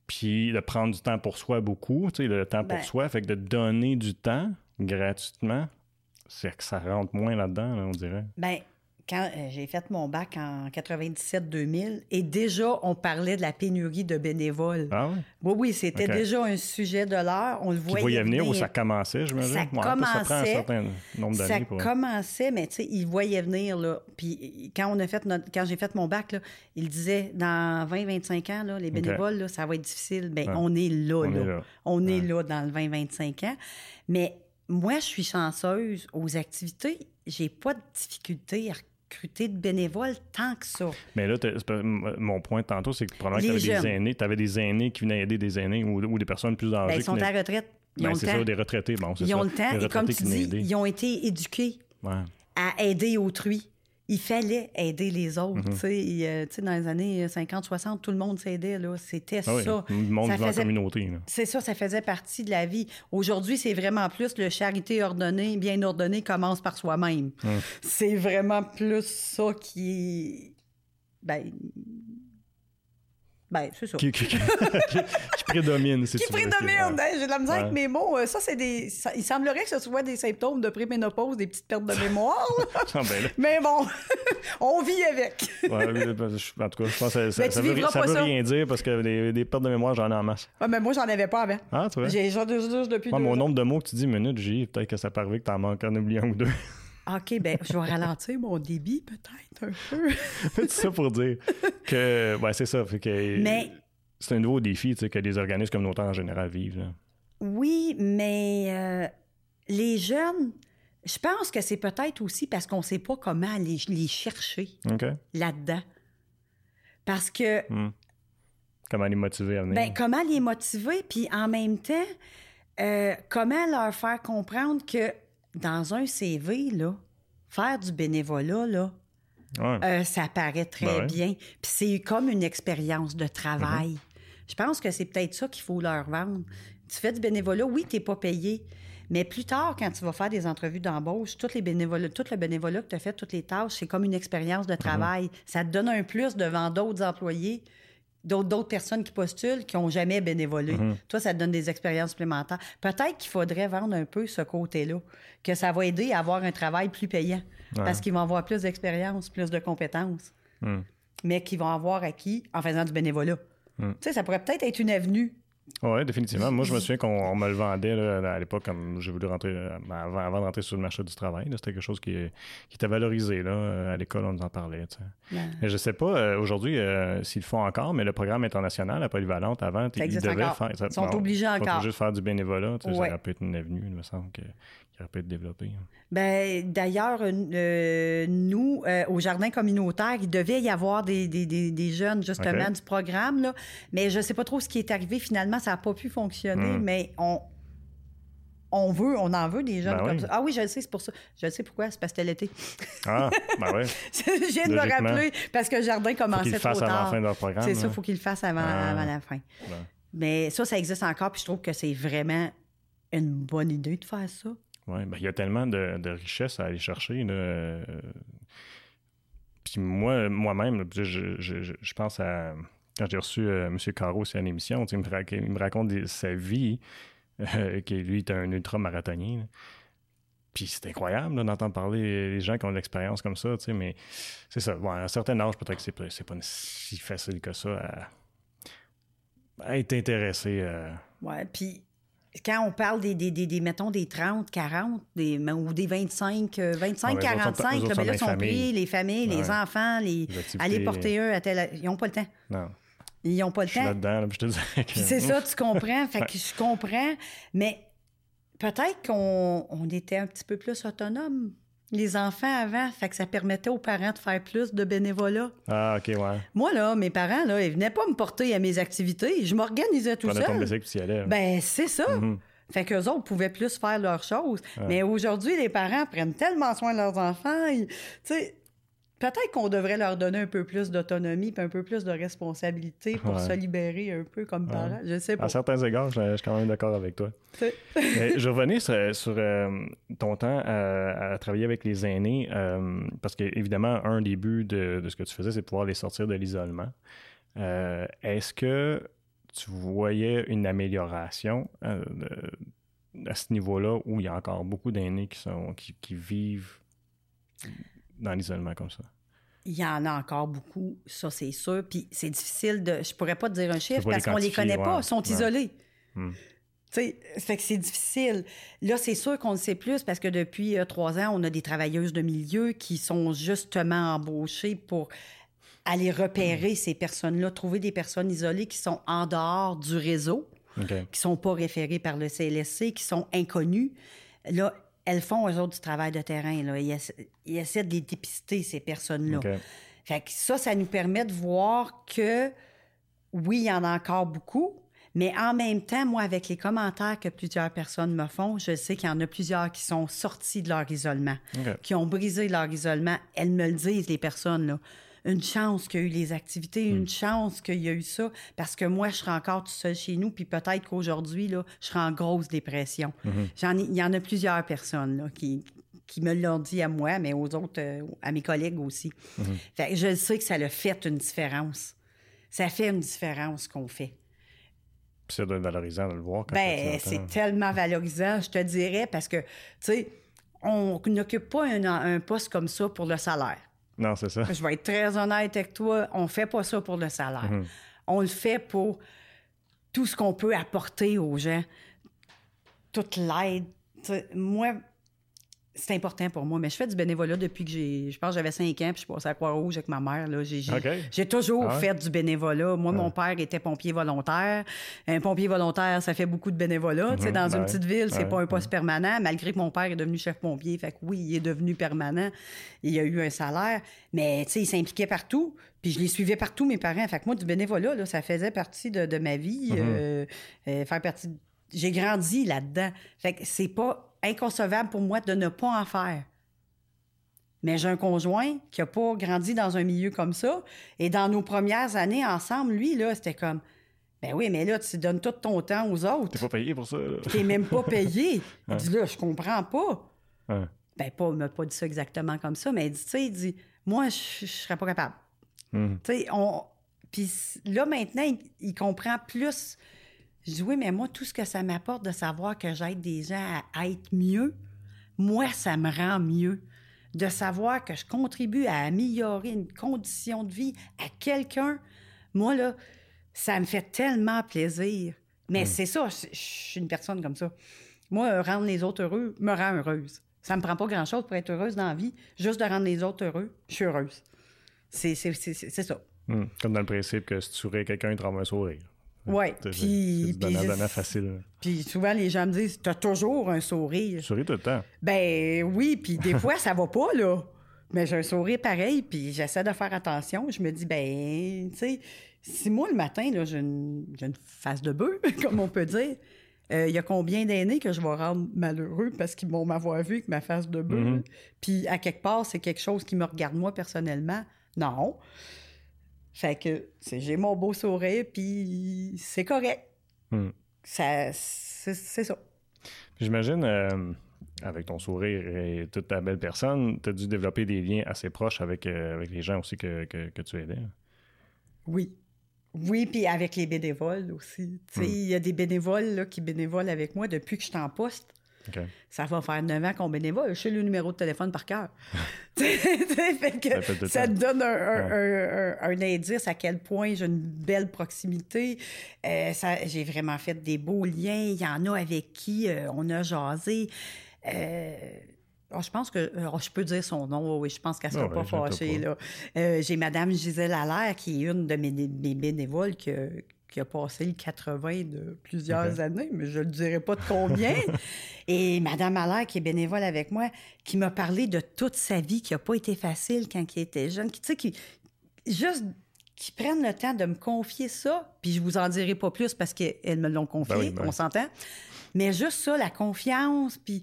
puis de prendre du temps pour soi beaucoup, tu sais, le temps pour ben. soi, fait que de donner du temps gratuitement, c'est que ça rentre moins là-dedans, on dirait. Ben, quand euh, j'ai fait mon bac en 97-2000, et déjà, on parlait de la pénurie de bénévoles. Ah oui? Oui, oui, c'était déjà un sujet de l'heure. On le voyait. voyait venir, ou ça commençait, je me Ça commençait. Ça prend un certain nombre d'années. Ça commençait, mais tu sais, il voyait venir, là. Puis quand, on a fait notre, quand j'ai fait mon bac, là, il disait, dans 20-25 ans, là, les bénévoles, là, ça va être difficile. Bien, on est là, on là. Est là. On est là dans le 20-25 ans. Mais moi, je suis chanceuse aux activités. J'ai pas de difficulté à recruter de bénévoles tant que ça. Mais là, mon point tantôt, c'est que probablement que tu avais des aînés, tu avais des aînés qui venaient aider des aînés ou, des personnes plus âgées. Ben, ils sont à retraite. Ils ben, temps. Ça, des retraités. Bon, ils ont le temps. Et comme tu dis, ils ont été éduqués à aider autrui il fallait aider les autres. Mhm. Euh, tu sais, dans les années 50-60, tout le monde s'aidait. C'était ah ça. Le monde ça faisait... communauté. C'est ça, ça faisait partie de la vie. Aujourd'hui, c'est vraiment plus le charité ordonnée, bien ordonnée, commence par soi-même. C'est vraiment plus ça qui Ben, Ben, c'est ça. Qui, prédomine, si Qui prédomine. J'ai de la misère avec mes mots. Euh, ça, c'est des. il semblerait que ce soit des symptômes de préménopause, des petites pertes de mémoire. Ah, ben Mais bon, on vit avec. ouais, ben, en tout cas, je pense que ça, ça, veut, veut rien dire parce que des, des pertes de mémoire, j'en ai en masse. Ouais, mais moi, j'en avais pas avant. Ah, tu vois. J'ai juste depuis. Ouais, mon nombre de mots que tu dis minutes, j'ai peut-être que ça peut arriver que t'en manques en oubliant un ou deux. OK, ben je vais ralentir mon débit peut-être un peu. c'est ça pour dire que ouais, c'est ça. Fait que mais c'est un nouveau défi tu sais, que les organismes communautaires en général vivent. Oui, mais euh, les jeunes, je pense que c'est peut-être aussi parce qu'on ne sait pas comment aller les chercher là-dedans. Parce que. Hmm. Comment les motiver à venir? Ben, comment les motiver, puis en même temps, euh, comment leur faire comprendre que dans un CV, là, faire du bénévolat, là, euh, ça paraît très ben bien. Puis c'est comme une expérience de travail. Mm-hmm. Je pense que c'est peut-être ça qu'il faut leur vendre. Tu fais du bénévolat, oui, tu n'es pas payé. Mais plus tard, quand tu vas faire des entrevues d'embauche, les tout le bénévolat que tu as fait, toutes les tâches, c'est comme une expérience de mm-hmm. travail. Ça te donne un plus devant d'autres employés d'autres personnes qui postulent qui n'ont jamais bénévolé. Mhm. Toi, ça te donne des expériences supplémentaires. Peut-être qu'il faudrait vendre un peu ce côté-là, que ça va aider à avoir un travail plus payant, parce qu'ils vont avoir plus d'expérience, plus de compétences, mhm. mais qu'ils vont avoir acquis en faisant du bénévolat. Mhm. Tu sais, ça pourrait peut-être être une avenue oui, définitivement. Moi, je me souviens qu'on me le vendait à l'époque, comme j'ai voulu rentrer, euh, avant, de rentrer sur le marché du travail. C'était quelque chose qui, qui était valorisé. Là, euh, à l'école, on nous en parlait. Mais je sais pas euh, aujourd'hui s'ils le font encore, mais le programme international, la polyvalente, avant, ils devaient faire. Ils sont obligés encore. juste faire du bénévolat. Ça aurait pu être une avenue, il me semble, qui aurait pu être. Hein. Ben, d'ailleurs, nous, au jardin communautaire, il devait y avoir des, des, des, jeunes, justement, du programme. Là, mais je sais pas trop ce qui est arrivé finalement ça n'a pas pu fonctionner, hmm. mais on, on veut, on en veut des jeunes ben comme ça. Ah oui, je le sais, c'est pour ça. Je le sais pourquoi, c'est parce que c'était l'été. Ah, ben oui. je viens de me rappeler parce que le jardin commençait trop tard. Avant la fin de leur programme. C'est ça, il faut qu'ils le fassent avant, ah. avant la fin. Mais ça, ça existe encore, puis je trouve que c'est vraiment une bonne idée de faire ça. Oui, ben, il y a tellement de, richesses à aller chercher. Là. Puis moi, moi-même, je, je, je pense à quand j'ai reçu euh, M. Caro sur une émission, il me, raconte sa vie, euh, que lui est un ultra-marathonien. Puis c'est incroyable d'entendre parler des gens qui ont de l'expérience comme ça, mais c'est ça. à un certain âge, peut-être que c'est pas, pas si facile que ça à, être intéressé. Euh. Ouais, puis quand on parle des, des, des, mettons, des 30, 40, des, ou des 25, 25, 45, là, là, sont pris, les familles, les enfants, les, aller porter eux à tel... Ils n'ont pas le temps. Non. Ils n'ont pas le je temps. là-dedans, je te C'est ça, tu comprends. Fait que je comprends. Mais peut-être qu'on on était un petit peu plus autonome. Les enfants avant, fait que ça permettait aux parents de faire plus de bénévolat. Ah, OK, ouais. Moi, là, mes parents, là, ils venaient pas me porter à mes activités. Je m'organisais tout seul. Ben, c'est ça. Mm-hmm. Fait qu'eux autres pouvaient plus faire leurs choses. Mais aujourd'hui, les parents prennent tellement soin de leurs enfants. Tu sais, Peut-être qu'on devrait leur donner un peu plus d'autonomie et un peu plus de responsabilité pour se libérer un peu comme parents. Je sais pas. À certains égards, je, suis quand même d'accord avec toi. je revenais sur, euh, ton temps à, travailler avec les aînés euh, parce qu'évidemment, un des buts de, ce que tu faisais, c'est de pouvoir les sortir de l'isolement. Euh, est-ce que tu voyais une amélioration à ce niveau-là où il y a encore beaucoup d'aînés qui, sont, qui vivent dans l'isolement comme ça? Il y en a encore beaucoup, ça c'est sûr. Puis c'est difficile de. Je pourrais pas te dire un chiffre parce qu'on les connaît pas, ils sont isolés. Hmm. Tu sais, fait que c'est difficile. Là, c'est sûr qu'on le sait plus parce que depuis euh, trois ans, on a des travailleuses de milieu qui sont justement embauchées pour aller repérer hmm. ces personnes-là, trouver des personnes isolées qui sont en dehors du réseau, qui ne sont pas référées par le CLSC, qui sont inconnues. Là, elles font, eux autres, du travail de terrain. Là. Ils, essaient, de les dépister, ces personnes-là. Fait que ça, ça nous permet de voir que, oui, il y en a encore beaucoup, mais en même temps, moi, avec les commentaires que plusieurs personnes me font, je sais qu'il y en a plusieurs qui sont sortis de leur isolement, qui ont brisé leur isolement. Elles me le disent, les personnes, là une chance qu'il y a eu les activités, une hmm. chance qu'il y a eu ça, parce que moi, je serais encore tout seul chez nous, puis peut-être qu'aujourd'hui, là, je serais en grosse dépression. Mhm. J'en il y en a plusieurs personnes là, qui, qui me l'ont dit à moi, mais aux autres, euh, à mes collègues aussi. Mhm. je sais que ça a fait une différence. Ça fait une différence ce qu'on fait. c'est valorisant de le voir. ben, c'est tellement valorisant, je te dirais, parce que, tu sais, on n'occupe pas un, poste comme ça pour le salaire. Non, c'est ça. Je vais être très honnête avec toi, on fait pas ça pour le salaire. Mhm. On le fait pour tout ce qu'on peut apporter aux gens, toute l'aide. Moi, c'est important pour moi. Mais je fais du bénévolat depuis que j'ai. Je pense j'avais 5 ans, puis je suis passée à Croix-Rouge avec ma mère. J'ai, toujours ah fait du bénévolat. Moi, mon père était pompier volontaire. Un pompier volontaire, ça fait beaucoup de bénévolat. Mhm, dans une petite ville, c'est pas un poste permanent, malgré que mon père est devenu chef pompier. Fait que oui, il est devenu permanent. Il a eu un salaire. Mais il s'impliquait partout. Puis je les suivais partout, mes parents. Fait que moi, du bénévolat, là, ça faisait partie de, ma vie. Mhm. Euh, euh, faire partie. J'ai grandi là-dedans. Fait que c'est pas inconcevable pour moi de ne pas en faire. Mais j'ai un conjoint qui n'a pas grandi dans un milieu comme ça. Et dans nos premières années ensemble, lui, là, c'était comme Ben oui, mais là, tu donnes tout ton temps aux autres. T'es pas payé pour ça. T'es même pas payé. Il dit là, je comprends pas. Ben, pas, il m'a pas dit ça exactement comme ça, mais il dit, tu sais, il dit Moi, je, ne serais pas capable. Hum. Tu sais, on. Puis là, maintenant, il comprend plus je dis oui, mais moi, tout ce que ça m'apporte de savoir que j'aide des gens à être mieux, moi, ça me rend mieux. De savoir que je contribue à améliorer une condition de vie à quelqu'un, moi, là, ça me fait tellement plaisir. Mais hmm. c'est ça, je, suis une personne comme ça. Moi, rendre les autres heureux me rend heureuse. Ça me prend pas grand-chose pour être heureuse dans la vie. Juste de rendre les autres heureux, je suis heureuse. C'est ça. Hmm. Comme dans le principe que si tu souris quelqu'un, il te rend un sourire. Oui. Puis. C'est facile. Puis souvent, les gens me disent T'as toujours un sourire. Tu souris tout le temps. Ben oui, puis des fois, ça va pas, là. Mais j'ai un sourire pareil, puis j'essaie de faire attention. Je me dis Ben, tu sais, si moi, le matin, là, j'ai une, face de bœuf, comme on peut dire. Euh, il y a combien d'années que je vais rendre malheureux parce qu'ils vont m'avoir vu avec ma face de bœuf? Mm-hmm. Puis à quelque part, c'est quelque chose qui me regarde moi personnellement. Non. Fait que j'ai mon beau sourire, puis c'est correct. Hmm. Ça, c'est ça. J'imagine, euh, avec ton sourire et toute ta belle personne, tu as dû développer des liens assez proches avec, euh, avec les gens aussi que, que, tu aidais. Oui. Oui, puis avec les bénévoles aussi. Tu sais, hmm. Il y a des bénévoles là, qui bénévolent avec moi depuis que je suis en poste. Ça va faire 9 ans qu'on bénévole. Je sais le numéro de téléphone par cœur. ça, te donne un, indice à quel point j'ai une belle proximité. Euh, j'ai vraiment fait des beaux liens. Il y en a avec qui euh, on a jasé. Euh, oh, je pense que oh, je peux dire son nom, oui, je pense qu'elle ne sera pas fâchée. j'ai Madame Gisèle Allaire, qui est une de mes, mes bénévoles que, qui a passé le 80 de plusieurs années, mais je ne dirai pas de combien. Et Madame Allaire, qui est bénévole avec moi, qui m'a parlé de toute sa vie, qui n'a pas été facile quand il était jeune, qui, tu sais, qui, juste qui prennent le temps de me confier ça, puis je vous en dirai pas plus parce qu'elles me l'ont confié, ben ben on s'entend. Mais juste ça, la confiance, puis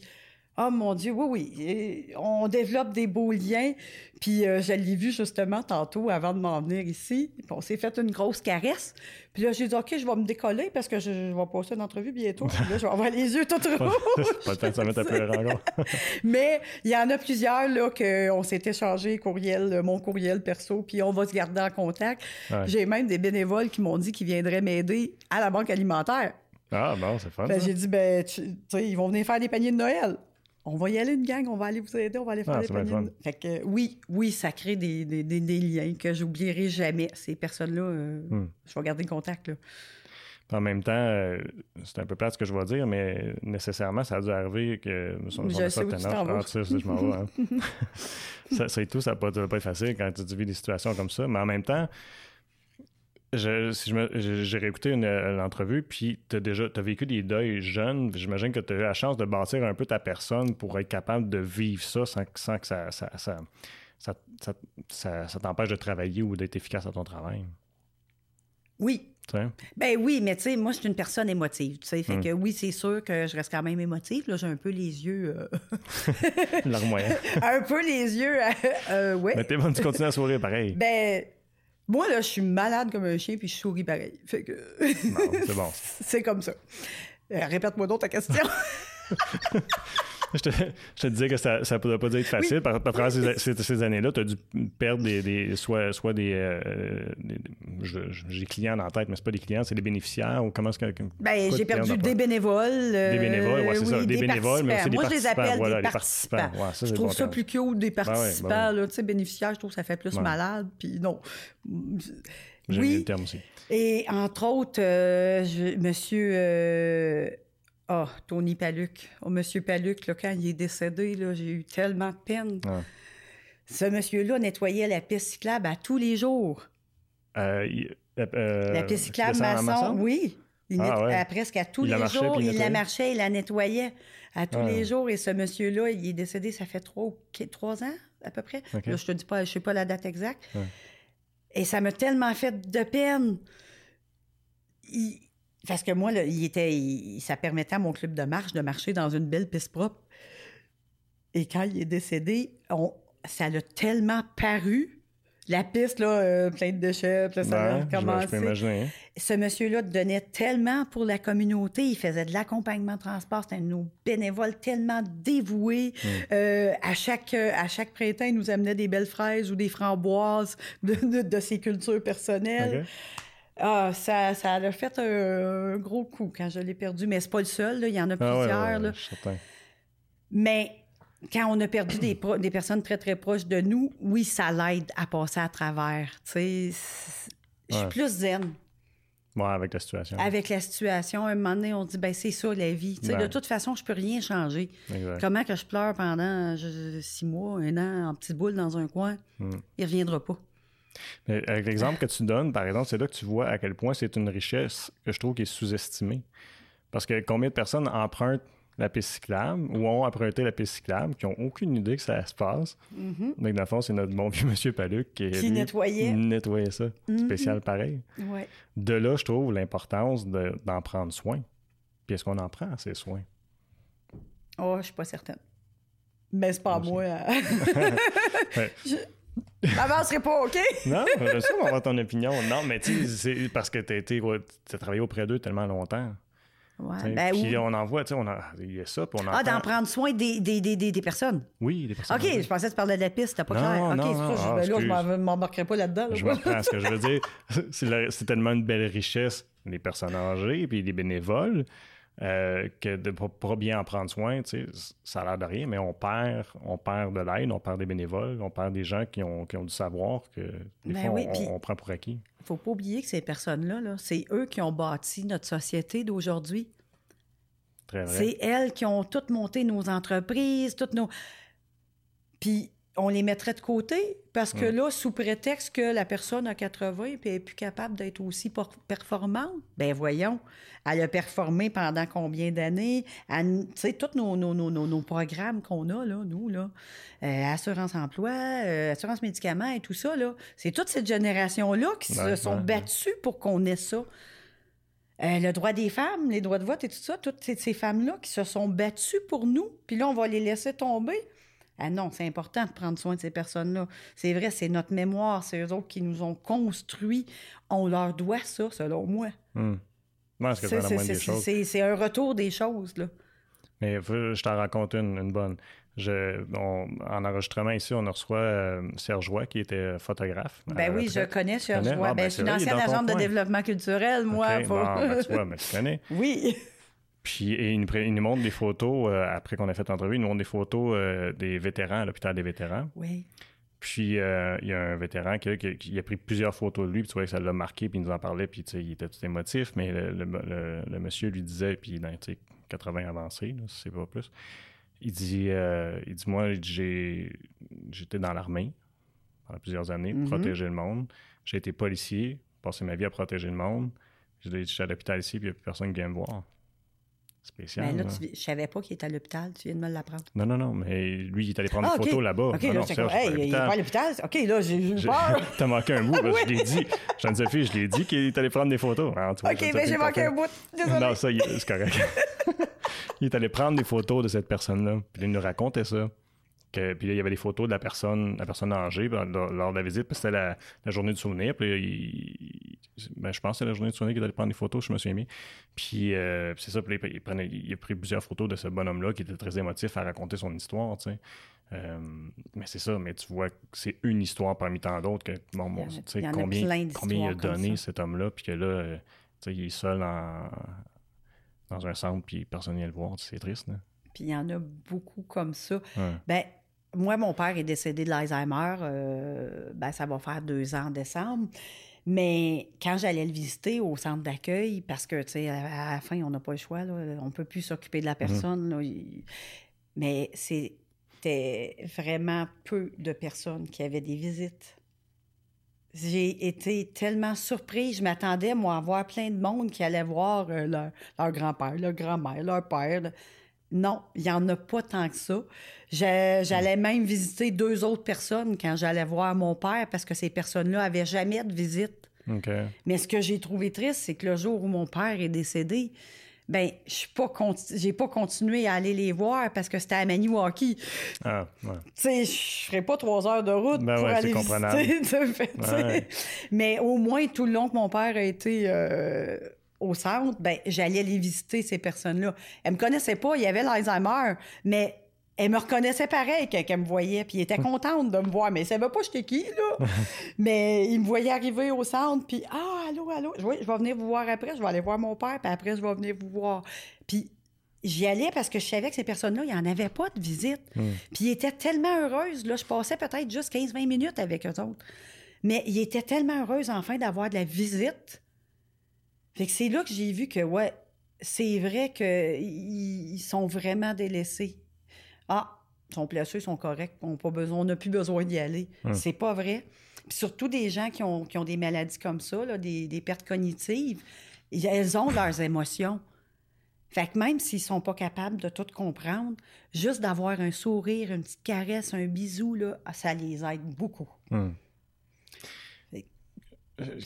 oh mon Dieu, oui, oui, on développe des beaux liens. Puis euh, je l'ai vu justement tantôt avant de m'en venir ici. on s'est fait une grosse caresse. Puis là, j'ai dit, OK, je vais me décoller parce que je, vais passer une entrevue bientôt. Puis là, je vais avoir les yeux tout rouges. pas le temps de se mettre à pleurer encore. Mais il y en a plusieurs, là, qu'on s'est échangé courriel, mon courriel perso, puis on va se garder en contact. J'ai même des bénévoles qui m'ont dit qu'ils viendraient m'aider à la banque alimentaire. Ah, bon, c'est fun. j'ai dit, ben, tu sais, ils vont venir faire des paniers de Noël on va y aller une gang, on va aller vous aider, on va aller faire ah, des paniers. Fait que oui, oui, ça crée des, liens que j'oublierai jamais. Ces personnes-là, euh, hmm. je vais garder le contact. Là. En même temps, euh, c'est un peu plat ce que je vais dire, mais nécessairement, ça a dû arriver que je sais où tu je m'en vais. Hein. ça, c'est tout, ça ne va pas être facile quand tu vis des situations comme ça. Mais en même temps, j'ai réécouté l'entrevue, puis tu as déjà as vécu des deuils jeunes. J'imagine que tu as eu la chance de bâtir un peu ta personne pour être capable de vivre ça sans, que ça, ça, t'empêche de travailler ou d'être efficace à ton travail. Oui. Ben oui, mais tu sais, moi, je suis une personne émotive. Tu sais, fait hmm. que oui, c'est sûr que je reste quand même émotive. Là, j'ai un peu les yeux. Euh... un peu les yeux. Euh, euh ouais. Mais t'es bon, tu continues à sourire pareil. Ben moi, là, je suis malade comme un chien, puis je souris pareil. Fait que. c'est bon. c'est comme ça. Euh, répète-moi donc ta question. je, te, je, te, disais que ça ne pourrait pas être facile. Par, travers ces, années-là, tu as dû perdre des, des soit, soit des. Euh, j'ai clients dans la tête, mais ce pas des clients, c'est des bénéficiaires ou comment est-ce que. Ben, j'ai perdu des bénévoles. des bénévoles, oui, c'est ça. Des, bénévoles, mais aussi des Moi, je les appelle des participants. je trouve ça plus cute, des ben participants. Ben tu sais, bénéficiaires, je trouve que ça fait plus malade. Puis non. oui. le terme aussi. Et entre autres, euh, monsieur. Euh, ah, Tony Paluc. Oh, monsieur Paluc, là, quand il est décédé, j'ai eu tellement de peine. Ce monsieur-là nettoyait la piste cyclable à tous les jours. Euh, la piste cyclable maçon, oui. Il ah, presque à tous les jours, il la marchait, il la nettoyait à tous les jours. Et ce monsieur-là, il est décédé, ça fait trois, trois ans à peu près. je te dis pas, je sais pas la date exacte. Et ça m'a tellement fait de peine. Parce que moi, il était, ça permettait à mon club de marche de marcher dans une belle piste propre. Et quand il est décédé, on, ça l'a tellement paru la piste, là, euh, pleine de déchets, là, ça a commencé. Hein. Ce monsieur-là donnait tellement pour la communauté. Il faisait de l'accompagnement de transport. C'était un nos bénévoles tellement dévoués. Hmm. Euh, à, chaque, à chaque printemps, il nous amenait des belles fraises ou des framboises de, ses cultures personnelles. Ah, ça, ça a fait un, gros coup quand je l'ai perdu. Mais c'est pas le seul. Il y en a ah plusieurs. Mais quand on a perdu des, des, personnes très, très proches de nous, oui, ça l'aide à passer à travers. Je suis plus zen. Ouais, avec la situation. Avec la situation, un moment donné, on dit, ben c'est ça la vie. De ben. toute façon, je peux rien changer. Comment que je pleure pendant six mois, un an, en petite boule dans un coin, hmm. il reviendra pas. Mais avec l'exemple que tu donnes, par exemple, c'est là que tu vois à quel point c'est une richesse que je trouve qui est sous-estimée. Parce que combien de personnes empruntent la piste cyclable ou ont emprunté la piste cyclable, qui n'ont aucune idée que ça se passe. Mm-hmm. Donc, dans le fond, c'est notre bon vieux monsieur Paluc qui, nettoyait. nettoyait ça. Mm-hmm. Spécial pareil. De là, je trouve l'importance d'en prendre soin. Puis est-ce qu'on en prend ces soins? Oh, je suis pas certaine. Mais c'est pas moi. Hein. je... M'avancerai pas, OK? non, je sais, on va ton opinion. Non, mais tu sais, c'est parce que tu as, travaillé auprès d'eux tellement longtemps. Ouais. Ben, puis on en voit, tu sais, il y a ça, puis on en Ah, d'en prendre soin des, des, des, des, personnes? Oui, des personnes. OK, je pensais que tu parlais de la piste, c'était pas clair. OK, non, ça, je, ben là, je m'embarquerai pas là-dedans. je me prends ce que je veux dire. C'est tellement une belle richesse, les personnes âgées, puis les bénévoles. Euh, que de pas bien en prendre soin, ça a l'air de rien, mais on perd, on perd de l'aide, on perd des bénévoles, on perd des gens qui ont, qui ont du savoir que des ben fois on, prend pour acquis. Il faut pas oublier que ces personnes-là, -là, c'est eux qui ont bâti notre société d'aujourd'hui. C'est elles qui ont toutes monté nos entreprises, toutes nos. Puis on les mettrait de côté parce que là, sous prétexte que la personne a 80 et est plus capable d'être aussi performante, ben voyons, elle a performé pendant combien d'années? Tu sais, tous nos, nos, nos, nos, programmes qu'on a, là, nous, là, euh, assurance emploi, euh, assurance médicaments et tout ça, là, c'est toute cette génération-là qui se sont battues pour qu'on ait ça. Euh, le droit des femmes, les droits de vote et tout ça, toutes ces, femmes-là qui se sont battues pour nous, puis là, on va les laisser tomber. Ah non, c'est important de prendre soin de ces personnes-là. C'est vrai, c'est notre mémoire, c'est eux autres qui nous ont construits. On leur doit ça, selon moi. C'est un retour des choses, là. Mais je t'en raconte une, une bonne. Je, en enregistrement ici, on reçoit euh, Serge Roy, qui était photographe. Ben oui, je connais Serge Roy. Ah, ben, ben, je suis une ancienne agente de développement culturel, moi. Okay, ben, tu vois, mais tu connais. oui. Puis il, nous, montre des photos, euh, après qu'on a fait l'entrevue, il nous montre des photos euh, des vétérans à l'hôpital des vétérans. Oui. Puis il y a un vétéran qui, qui, a pris plusieurs photos de lui, puis tu vois que ça l'a marqué, puis il nous en parlait, puis il était tout émotif, mais le, monsieur lui disait, puis dans 80 avancés, c'est pas plus, il dit, euh, il dit moi, j'ai, j'étais dans l'armée pendant plusieurs années, pour mm-hmm. protéger le monde. J'ai été policier, passé ma vie à protéger le monde. J'étais à l'hôpital ici, puis il n'y a plus personne qui vient me voir. Spécial. Mais là, tu, je savais pas qu'il était à l'hôpital. Tu viens de me l'apprendre. Non, non, non. Mais lui, il est allé prendre ah, une photo là-bas. OK, là, hey, il est pas à l'hôpital. OK, là, j'ai peur. T'as manqué un bout. Je l'ai dit. Jeanne-Sophie, je l'ai dit qu'il est allé prendre des photos. OK, mais j'ai manqué un bout. Désolé. Non, ça, c'est correct. il est allé prendre des photos de cette personne-là. Puis il nous racontait ça. Que, puis là, il y avait des photos de la personne, la personne âgée lors, de la visite, puis c'était la, journée du souvenir. Puis il, ben, je pense que c'est la journée de soirée qu'il allé prendre des photos, je me souviens bien. Puis euh, c'est ça, puis il, il, a pris plusieurs photos de ce bonhomme-là qui était très émotif à raconter son histoire, tu sais. Euh, mais c'est ça, mais tu vois que c'est une histoire parmi tant d'autres que bon, bon tu sais, combien, combien il a donné cet homme-là, puis que là, euh, tu sais, il est seul dans un centre, puis personne vient le voir, c'est triste. Là. Puis il y en a beaucoup comme ça. Ben, moi, mon père est décédé de l'Alzheimer, ben, ça va faire deux ans en décembre. Mais quand j'allais le visiter au centre d'accueil, parce que, tu sais, à, la fin, on n'a pas le choix, là, on ne peut plus s'occuper de la mhm. personne. mais c'était vraiment peu de personnes qui avaient des visites. J'ai été tellement surprise. Je m'attendais, moi, à voir plein de monde qui allait voir euh, leur, grand-père, leur grand-mère, leur père. Non, il n'y en a pas tant que ça. J'allais même visiter deux autres personnes quand j'allais voir mon père parce que ces personnes-là n'avaient jamais de visite. Mais ce que j'ai trouvé triste, c'est que le jour où mon père est décédé, ben je suis pas j'ai pas continué à aller les voir parce que c'était à Maniwaki. Ah, ouais. Tu sais, je ferais pas trois heures de route ben pour aller visiter. Mais au moins tout le long que mon père a été euh, au centre, ben, j'allais les visiter, ces personnes-là. Elles me connaissaient pas, il y avait l'Alzheimer, mais elle me reconnaissait pareil quand elle me voyait, puis elle était contente de me voir, mais elle savait pas j'étais qui, là? mais il me voyait arriver au centre, puis « Ah, allô, allô, je, je vais venir vous voir après, je vais aller voir mon père, puis après, je vais venir vous voir. » Puis j'y allais parce que je savais que ces personnes-là, il n'y en avait pas de visite. Hmm. Puis ils étaient tellement heureuses, là, je passais peut-être juste 15-20 minutes avec eux autres. Mais ils étaient tellement heureuses, enfin, d'avoir de la visite fait que c'est là que j'ai vu que, ouais, c'est vrai qu'ils sont vraiment délaissés. Ah, ils sont placés, ils sont corrects, on n'a besoin, plus besoin d'y aller. C'est pas vrai. surtout des gens qui ont, des maladies comme ça, des, pertes cognitives, elles ont leurs émotions. Fait que même s'ils sont pas capables de tout comprendre, juste d'avoir un sourire, une petite caresse, un bisou, là, ça les aide beaucoup. Hum.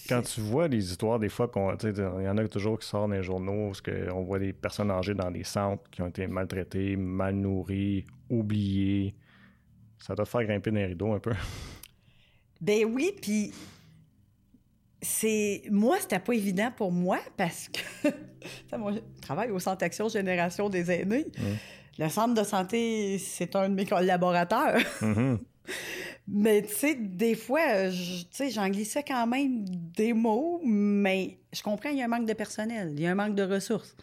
Quand tu vois des histoires, des fois, il y en a toujours qui sortent dans les journaux, parce qu'on voit des personnes âgées dans des centres qui ont été maltraitées, mal nourries, oubliées. Ça doit faire grimper des rideaux un peu. Ben oui, puis c'est moi c'était pas évident pour moi parce que je travaille au centre Action Génération des aînés. Le centre de santé, c'est un de mes collaborateurs. Mm-hmm. Mais tu sais, des fois, tu sais, j'en glissais quand même des mots, mais je comprends, il y a un manque de personnel, il y a un manque de ressources.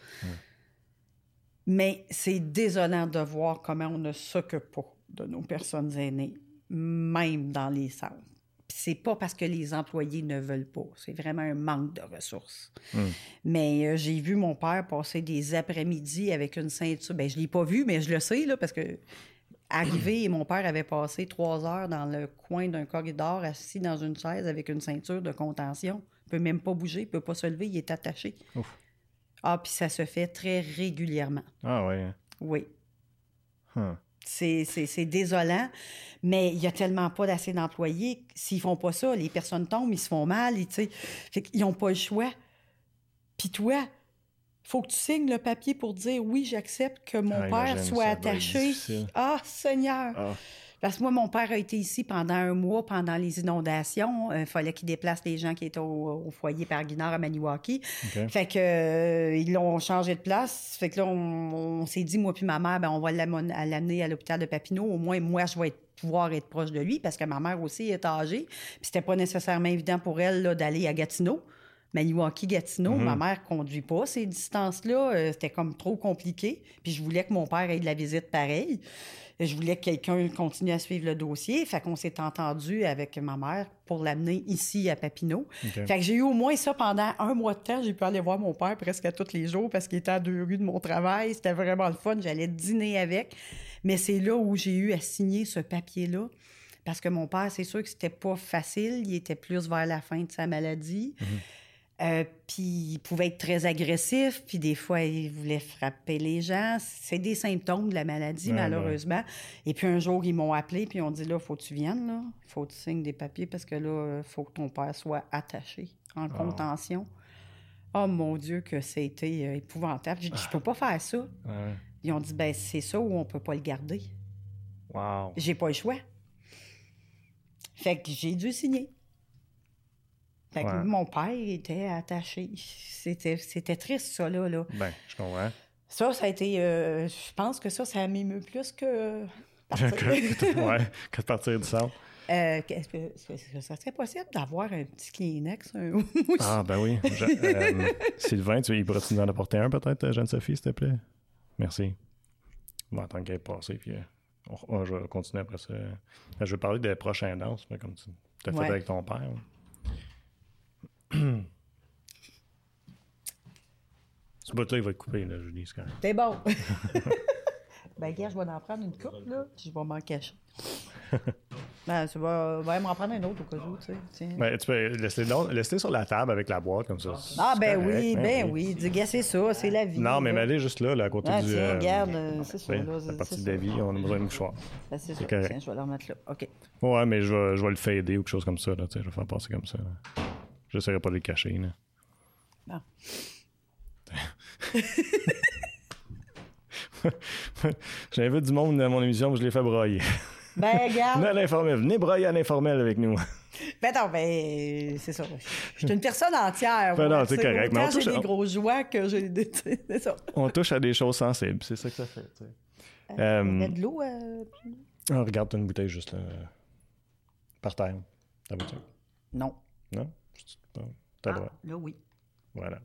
Mais c'est désolant de voir comment on ne s'occupe pas de nos personnes aînées, même dans les centres. C'est pas parce que les employés ne veulent pas, c'est vraiment un manque de ressources. Mais euh, j'ai vu mon père passer des après-midi avec une ceinture. Ben, je l'ai pas vu, mais je le sais, là, parce que arrivé et mon père avait passé trois heures dans le coin d'un corridor assis dans une chaise avec une ceinture de contention. Il peut même pas bouger, il peut pas se lever, il est attaché. Ah, puis ça se fait très régulièrement. Ah oui. Hein? Oui. C'est désolant, mais il y a tellement pas d'assez d'employés. S'ils font pas ça, les personnes tombent, ils se font mal, ils, ils n'ont pas le choix. Puis toi, faut que tu signes le papier pour dire oui, j'accepte que mon ah, père soit attaché. Ah, Seigneur! Ah. Parce que moi, mon père a été ici pendant un mois, pendant les inondations. Il euh, fallait qu'il déplace les gens qui étaient au, foyer par Guinard à Maniwaki. Fait que euh, ils l'ont changé de place. Fait que là, on, s'est dit, moi puis ma mère, ben, on va l'amener à l'hôpital de Papineau. Au moins, moi, je vais pouvoir être proche de lui parce que ma mère aussi est âgée. Puis c'était pas nécessairement évident pour elle d'aller à Gatineau. Maniwaki-Gatineau, ma mhm. mère conduit pas ces distances-là. Euh, c'était comme trop compliqué. Puis je voulais que mon père ait de la visite pareille. Je voulais que quelqu'un continue à suivre le dossier. Fait qu'on s'est entendu avec ma mère pour l'amener ici à Papineau. Fait que j'ai eu au moins ça pendant un mois de temps. J'ai pu aller voir mon père presque à tous les jours parce qu'il était à deux rues de mon travail. C'était vraiment le fun. J'allais dîner avec. Mais c'est là où j'ai eu à signer ce papier-là. Parce que mon père, c'est sûr que c'était pas facile. Il était plus vers la fin de sa maladie. Mhm. Euh, puis il pouvait être très agressif, puis des fois il voulait frapper les gens. C'est des symptômes de la maladie, malheureusement. Et puis un jour, ils m'ont appelé, puis ils ont dit là, faut que tu viennes, là. faut que tu signes des papiers parce que là, il faut que ton père soit attaché en ah. contention. Oh mon Dieu, que c'était euh, épouvantable. J'ai dit, je peux pas faire ça. Ils ont dit, ben c'est ça ou on peut pas le garder. Wow. J'ai pas le choix. Fait que j'ai dû signer. Fait que mon père était attaché. C'était, c'était triste, ça, là, là. Ben, je comprends. Ça, ça a été... Euh, je pense que ça, ça m'émeut plus que... que, ouais, que de partir du centre. Euh, est-ce que, ça serait possible d'avoir un petit Kleenex? Un... ah, ben oui. euh, Sylvain, tu, il pourrait-tu nous en apporter un peut-être, Jeanne-Sophie, s'il te plaît? Merci. Bon, attends qu'elle est passée, puis euh, on, je vais continuer après ça. Euh, je vais parler des prochains danses, comme tu as fait avec ton père. Ce bout-là, il va être coupé, là, Julie, c'est C'est bon. ben, gars, je vais en prendre une coupe, là, puis je vais m'en cacher. Ben, tu vas, m'en prendre un autre au cas où, tu sais. Ben, tu peux laisser, sur la table avec la boîte, comme ça. Ah, ben oui, ben, oui. Dis, gars, c'est ça, c'est la vie. Non, mais elle juste là, là, à côté ah, du. Tiens, euh, regarde, euh, c'est ça. Là, la partie de la vie, on a besoin de mouchoir. Ben, c'est ça. Tiens, je vais le remettre là. OK. Ouais, mais je vais, je vais le fader ou quelque chose comme ça, là, tu sais. Je vais faire passer comme ça. J'essaierai pas de le cacher, là. Non. J'invite du monde dans mon émission, mais je l'ai fait broyer. Ben, regarde. Venez à l'informel. Venez broyer à l'informel avec nous. Ben non, ben, c'est ça. Je suis une personne entière. Ben non, c'est correct. Quand j'ai des gros joies que j'ai. C'est ça. On touche à des choses sensibles. C'est ça que ça fait. Tu sais. Euh, euh, de l'eau. Euh... Oh, regarde, t'as une bouteille juste là. Par terre. Ta bouteille. Non. Non? T'as ah, Là, oui. Voilà.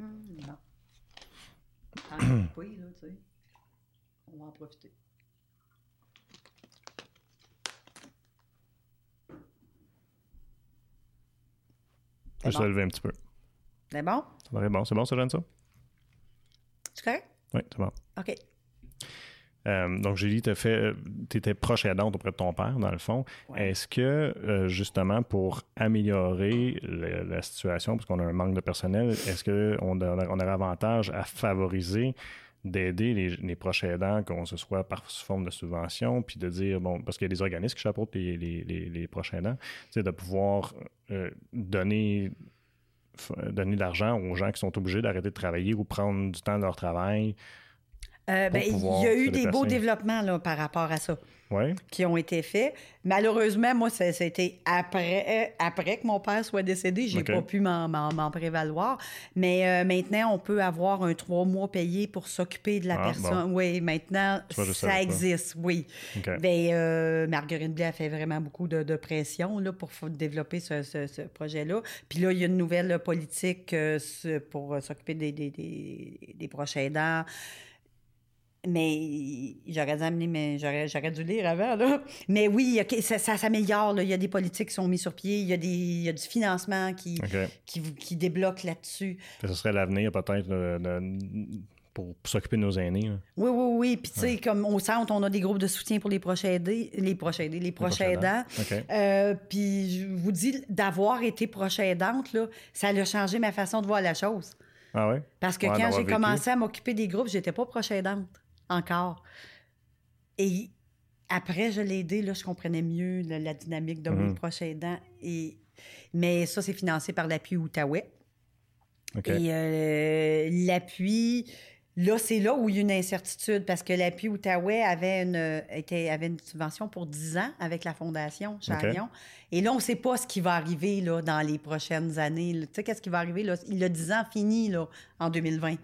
Hum, non. Tant que là, tu sais. On va en profiter. Je vais lever un petit peu. C'est bon? Ça bon. C'est bon, ça, Jeanne, ça? C'est correct? Oui, c'est bon. OK. Euh, donc, Julie, tu fait, étais proche aidante auprès de ton père, dans le fond. Est-ce que, euh, justement, pour améliorer la situation, parce qu'on a un manque de personnel, est-ce qu'on on aurait avantage à favoriser d'aider les, les, proches aidants, qu'on se soit par forme de subvention, puis de dire, bon, parce qu'il y a des organismes qui chapeautent les, les, les, proches aidants, c'est de pouvoir euh, donner donner de l'argent aux gens qui sont obligés d'arrêter de travailler ou prendre du temps de leur travail. Euh, ben, il y a eu des beaux développements là, par rapport à ça qui ont été faits. Malheureusement, moi, c'était après, après que mon père soit décédé. J'ai n'ai pas pu m'en prévaloir. Mais euh, maintenant, on peut avoir un trois mois payé pour s'occuper de la ah, personne. Oui, maintenant, ça, existe, oui. Ben, euh, Marguerite Blais a fait vraiment beaucoup de, pression là, pour développer ce, projet-là. Puis là, il y a une nouvelle politique euh, pour s'occuper des, des, des, des proches aidants. Mais j'aurais dû amener, mais j'aurais, dû lire avant, là. Mais oui, ça, s'améliore, Il y a des politiques qui sont mises sur pied, il y a, des, il y a du financement qui, qui, qui, débloque là-dessus. Ce serait l'avenir, peut-être, pour, s'occuper de nos aînés. Oui, oui, oui. Puis, tu sais, comme au centre, on a des groupes de soutien pour les proches aidés, les proches aidés, les proches aidants. Euh, puis, je vous dis, d'avoir été proche aidante, là, ça a changé ma façon de voir la chose. Ah oui? Parce que quand j'ai commencé à m'occuper des groupes, j'étais pas proche aidante encore. Et après, je l'ai aidé, là, je comprenais mieux la, dynamique de mon mhm. proche aidant. Et, mais ça, c'est financé par l'appui Outaouais. Et euh, l'appui, là, c'est là où il y a une incertitude parce que l'appui Outaouais avait une, était, avait une subvention pour 10 ans avec la Fondation Charion. Et là, on ne sait pas ce qui va arriver là, dans les prochaines années. Tu sais, qu'est-ce qui va arriver? Là? Il a 10 ans fini là, en 2020.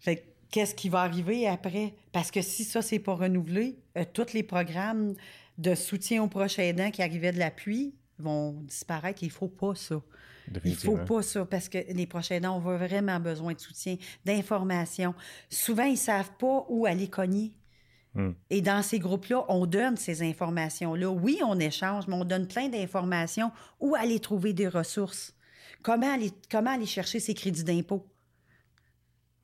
Fait qu'est-ce qui va arriver après? Parce que si ça, c'est pas renouvelé, euh, tous les programmes de soutien aux proches aidants qui arrivaient de l'appui vont disparaître. Il faut pas ça. Il faut pas ça parce que les proches aidants ont vraiment besoin de soutien, d'information. Souvent, ils savent pas où aller cogner. Hmm. Et dans ces groupes-là, on donne ces informations-là. Oui, on échange, mais on donne plein d'informations où aller trouver des ressources. Comment aller, comment aller chercher ses crédits d'impôt?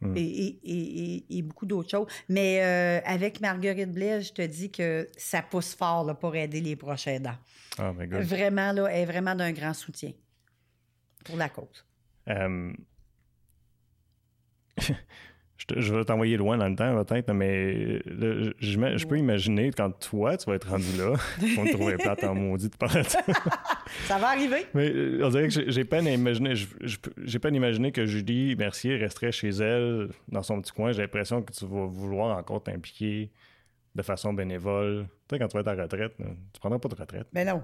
Mm. Et, beaucoup d'autres choses. Mais euh, avec Marguerite Blais, je te dis que ça pousse fort là, pour aider les prochains aidants. Oh vraiment, là, est vraiment d'un grand soutien pour la cause. Euh, je, vais t'envoyer loin dans le temps, peut-être, mais je, peux imaginer quand toi, tu vas être rendu là, on te trouver plate en maudit de parler ça. va arriver. Mais euh, on dirait que j'ai peine à imaginer, j'ai peine à imaginer que Julie Mercier resterait chez elle, dans son petit coin. J'ai l'impression que tu vas vouloir encore t'impliquer de façon bénévole. Tu sais, quand tu vas être à retraite, tu prendras pas de retraite. Mais ben non.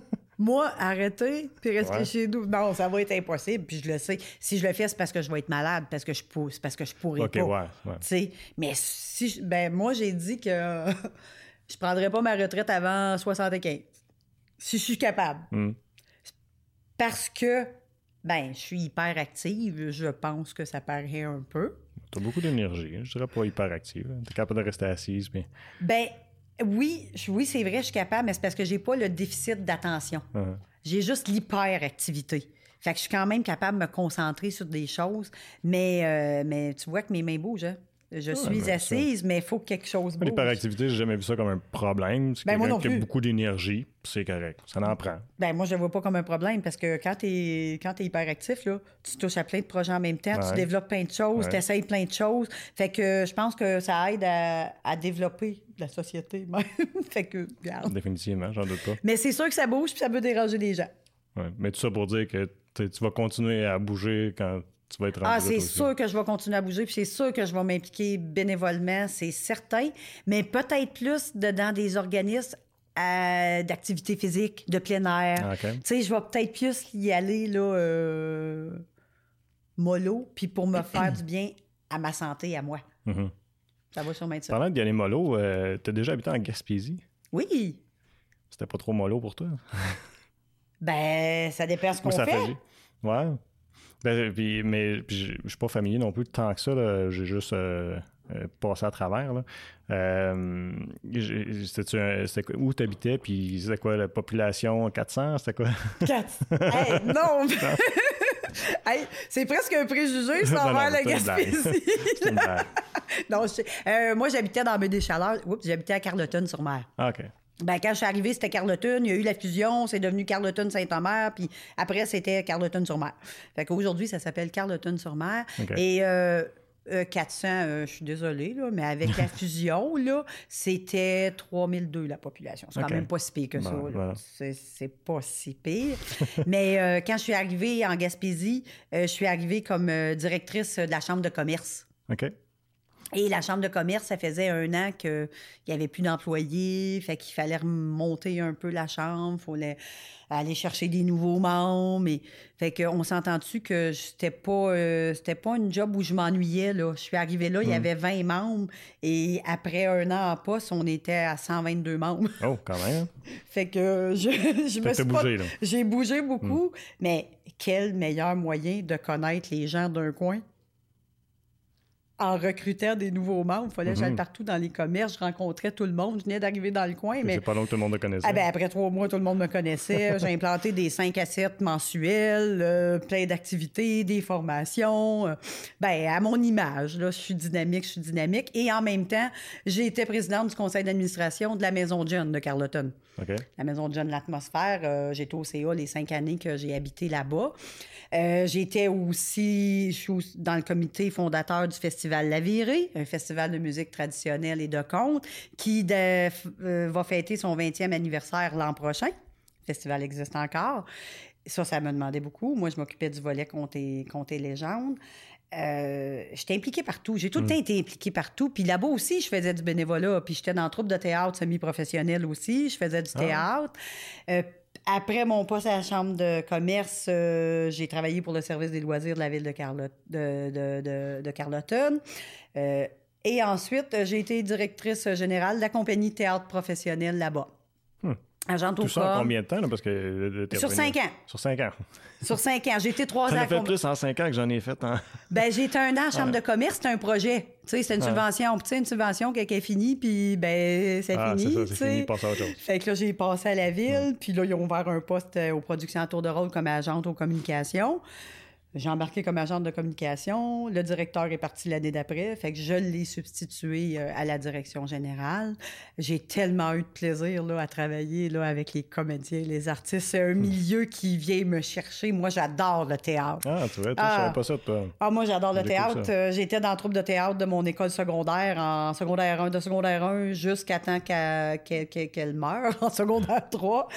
Moi, arrêter, puis rester chez nous, non, ça va être impossible, puis je le sais. Si je le fais, c'est parce que je vais être malade, parce que je pousse, parce que je pourrais pas. Ouais, ouais. Mais si, ben moi, j'ai dit que je prendrais pas ma retraite avant 75. Si je suis capable. Hmm. Parce que, ben, je suis hyper active, je pense que ça paraît un peu. Tu as beaucoup d'énergie, hein. je dirais pas hyper active. Tu es capable de rester assise, mais... Ben, oui, oui, c'est vrai, je suis capable, mais c'est parce que j'ai pas le déficit d'attention. Uh-huh. J'ai juste l'hyperactivité. Fait que je suis quand même capable de me concentrer sur des choses, mais, euh, mais tu vois que mes mains bougent. Hein. Je suis assise, mais il faut que quelque chose bouge. L'hyperactivité, j'ai jamais vu ça comme un problème. C'est ben, quelqu'un qui a beaucoup d'énergie, c'est correct. Ça en prend. Ben, moi, je ne vois pas comme un problème parce que quand tu es, es, hyperactif, là, tu touches à plein de projets en même temps, tu développes plein de choses, tu essayes plein de choses. Fait que je pense que ça aide à, développer la société. fait que, regarde. Définitivement, j'en doute pas. Mais c'est sûr que ça bouge puis ça peut déranger les gens. Ouais. Mais tout ça pour dire que tu vas continuer à bouger quand tu vas être Ah, c'est sûr que je vais continuer à bouger, puis c'est sûr que je vais m'impliquer bénévolement, c'est certain, mais peut-être plus dans des organismes euh, d'activité physique, de plein air. Ah, tu sais, je vais peut-être plus y aller, là, euh, mollo, puis pour me faire du bien à ma santé, à moi. Mm-hmm. Ça va sûrement être ça. Parlant d'y aller mollo, euh, tu as déjà habité en Gaspésie? Oui. C'était pas trop mollo pour toi? ben, ça dépend ce qu'on fait. fait. Ouais. Ben, mais je suis pas familier non plus tant que ça. J'ai juste euh, euh, passé à travers. Là. Euh, c'était où tu habitais? Puis c'était quoi la population? 400? C'était quoi? 400? hey, non! hey, c'est presque un préjugé sans voir la Gaspésie. non, moi, j'habitais dans des Chaleurs. Oups, j'habitais à Carleton-sur-Mer. Ah, OK. Ben, quand je suis arrivée, c'était Carleton. Il y a eu la fusion, c'est devenu Carleton-Saint-Omer, puis après, c'était Carleton-sur-Mer. Fait qu'aujourd'hui, ça s'appelle Carleton-sur-Mer. Et euh, 400, euh, euh, je suis désolée, là, mais avec la fusion, là, c'était 3002 la population. C'est quand même pas si pire que ça. C'est pas si pire. mais euh, quand je suis arrivée en Gaspésie, je suis arrivée comme directrice de la Chambre de commerce. OK. Et la chambre de commerce, ça faisait un an qu'il n'y avait plus d'employés, fait qu'il fallait remonter un peu la chambre, il fallait aller chercher des nouveaux membres. Et, fait qu'on s'entend-tu que c'était pas euh, c'était pas une job où je m'ennuyais. Là. Je suis arrivée là, il y hmm. avait 20 membres et après un an en poste, on était à 122 membres. Oh, quand même. fait que je, je me suis bougé, J'ai bougé beaucoup, hmm. mais quel meilleur moyen de connaître les gens d'un coin en recrutant des nouveaux membres. Il fallait que j'aille mhm. partout dans les commerces. Je rencontrais tout le monde. Je venais d'arriver dans le coin. Mais c'est pas long que tout le monde me connaissait. Ah ben, après trois mois, tout le monde me connaissait. J'ai implanté des 5 à 7 mensuels, euh, plein d'activités, des formations. Euh, ben, à mon image, là, je suis dynamique, je suis dynamique. Et en même temps, j'ai été présidente du conseil d'administration de la Maison John de Carleton. La Maison John L'Atmosphère. Euh, j'étais au CA les cinq années que j'ai habité là-bas. j'étais aussi, je suis dans le comité fondateur du festival festival La Virée, un festival de musique traditionnelle et de contes qui euh, va fêter son 20e anniversaire l'an prochain. Le festival existe encore. Ça, ça me demandait beaucoup. Moi, je m'occupais du volet contes et, légendes. Euh, j'étais impliquée partout. J'ai tout le mm. temps été impliquée partout. Puis là-bas aussi, je faisais du bénévolat. Puis j'étais dans le troupe de théâtre semi-professionnel aussi. Je faisais du ah. théâtre. Euh, après mon poste à la Chambre de commerce, euh, j'ai travaillé pour le service des loisirs de la ville de, Carleton. Euh, et ensuite, j'ai été directrice générale de la compagnie théâtre professionnel là-bas. Hmm. Tout ça en combien de temps? parce que, Sur cinq ans. Sur cinq ans. Sur cinq ans. J'ai été trois ans. Ai fait plus en cinq ans que j'en ai fait en... ben, j'ai été un an en chambre de commerce. C'était un projet. Tu sais, c'était une subvention. Tu sais, une subvention qui est finie, puis ben, c'est ah, fini. C'est ça, c'est fini, passe à autre chose. Fait que là, j'ai passé à la ville, puis là, ils ont ouvert un poste euh, aux productions à tour de rôle comme agente aux communications. J'ai embarqué comme agente de communication. Le directeur est parti l'année d'après. Fait que je l'ai substitué euh, à la direction générale. J'ai tellement eu de plaisir là, à travailler là, avec les comédiens, les artistes. C'est un hmm. milieu qui vient me chercher. Moi, j'adore le théâtre. Ah, tu vois, tu ah. pas ça, toi. Ah, moi, j'adore le théâtre. J'étais dans le troupe de théâtre de mon école secondaire, en secondaire 1, de secondaire 1 jusqu'à temps qu'elle meure, en secondaire 3.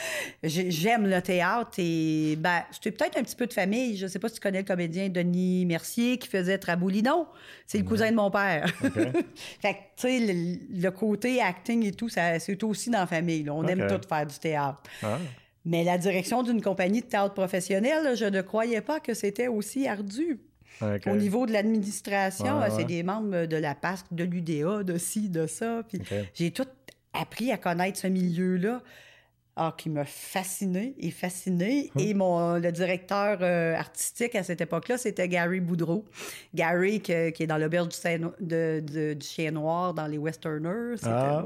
J'aime le théâtre et, ben, c'était peut-être un petit peu de famille. Je sais pas si tu connais le comédien Denis Mercier qui faisait Traboulidon. C'est le cousin de mon père. fait que, tu sais, le, côté acting et tout, c'est aussi dans la famille. On aime tout faire du théâtre. Ah. Mais la direction d'une compagnie de théâtre professionnel, je ne croyais pas que c'était aussi ardu. Au niveau de l'administration, c'est des membres de la PASC, de l'UDA, de ci, de ça. Puis j'ai tout appris à connaître ce milieu-là. Ah, qui m'a fasciné et fasciné. Hum. Et mon, le directeur euh, artistique à cette époque-là, c'était Gary Boudreau. Gary, qui est dans l'auberge du, de, du Chien Noir dans les Westerners. Ah.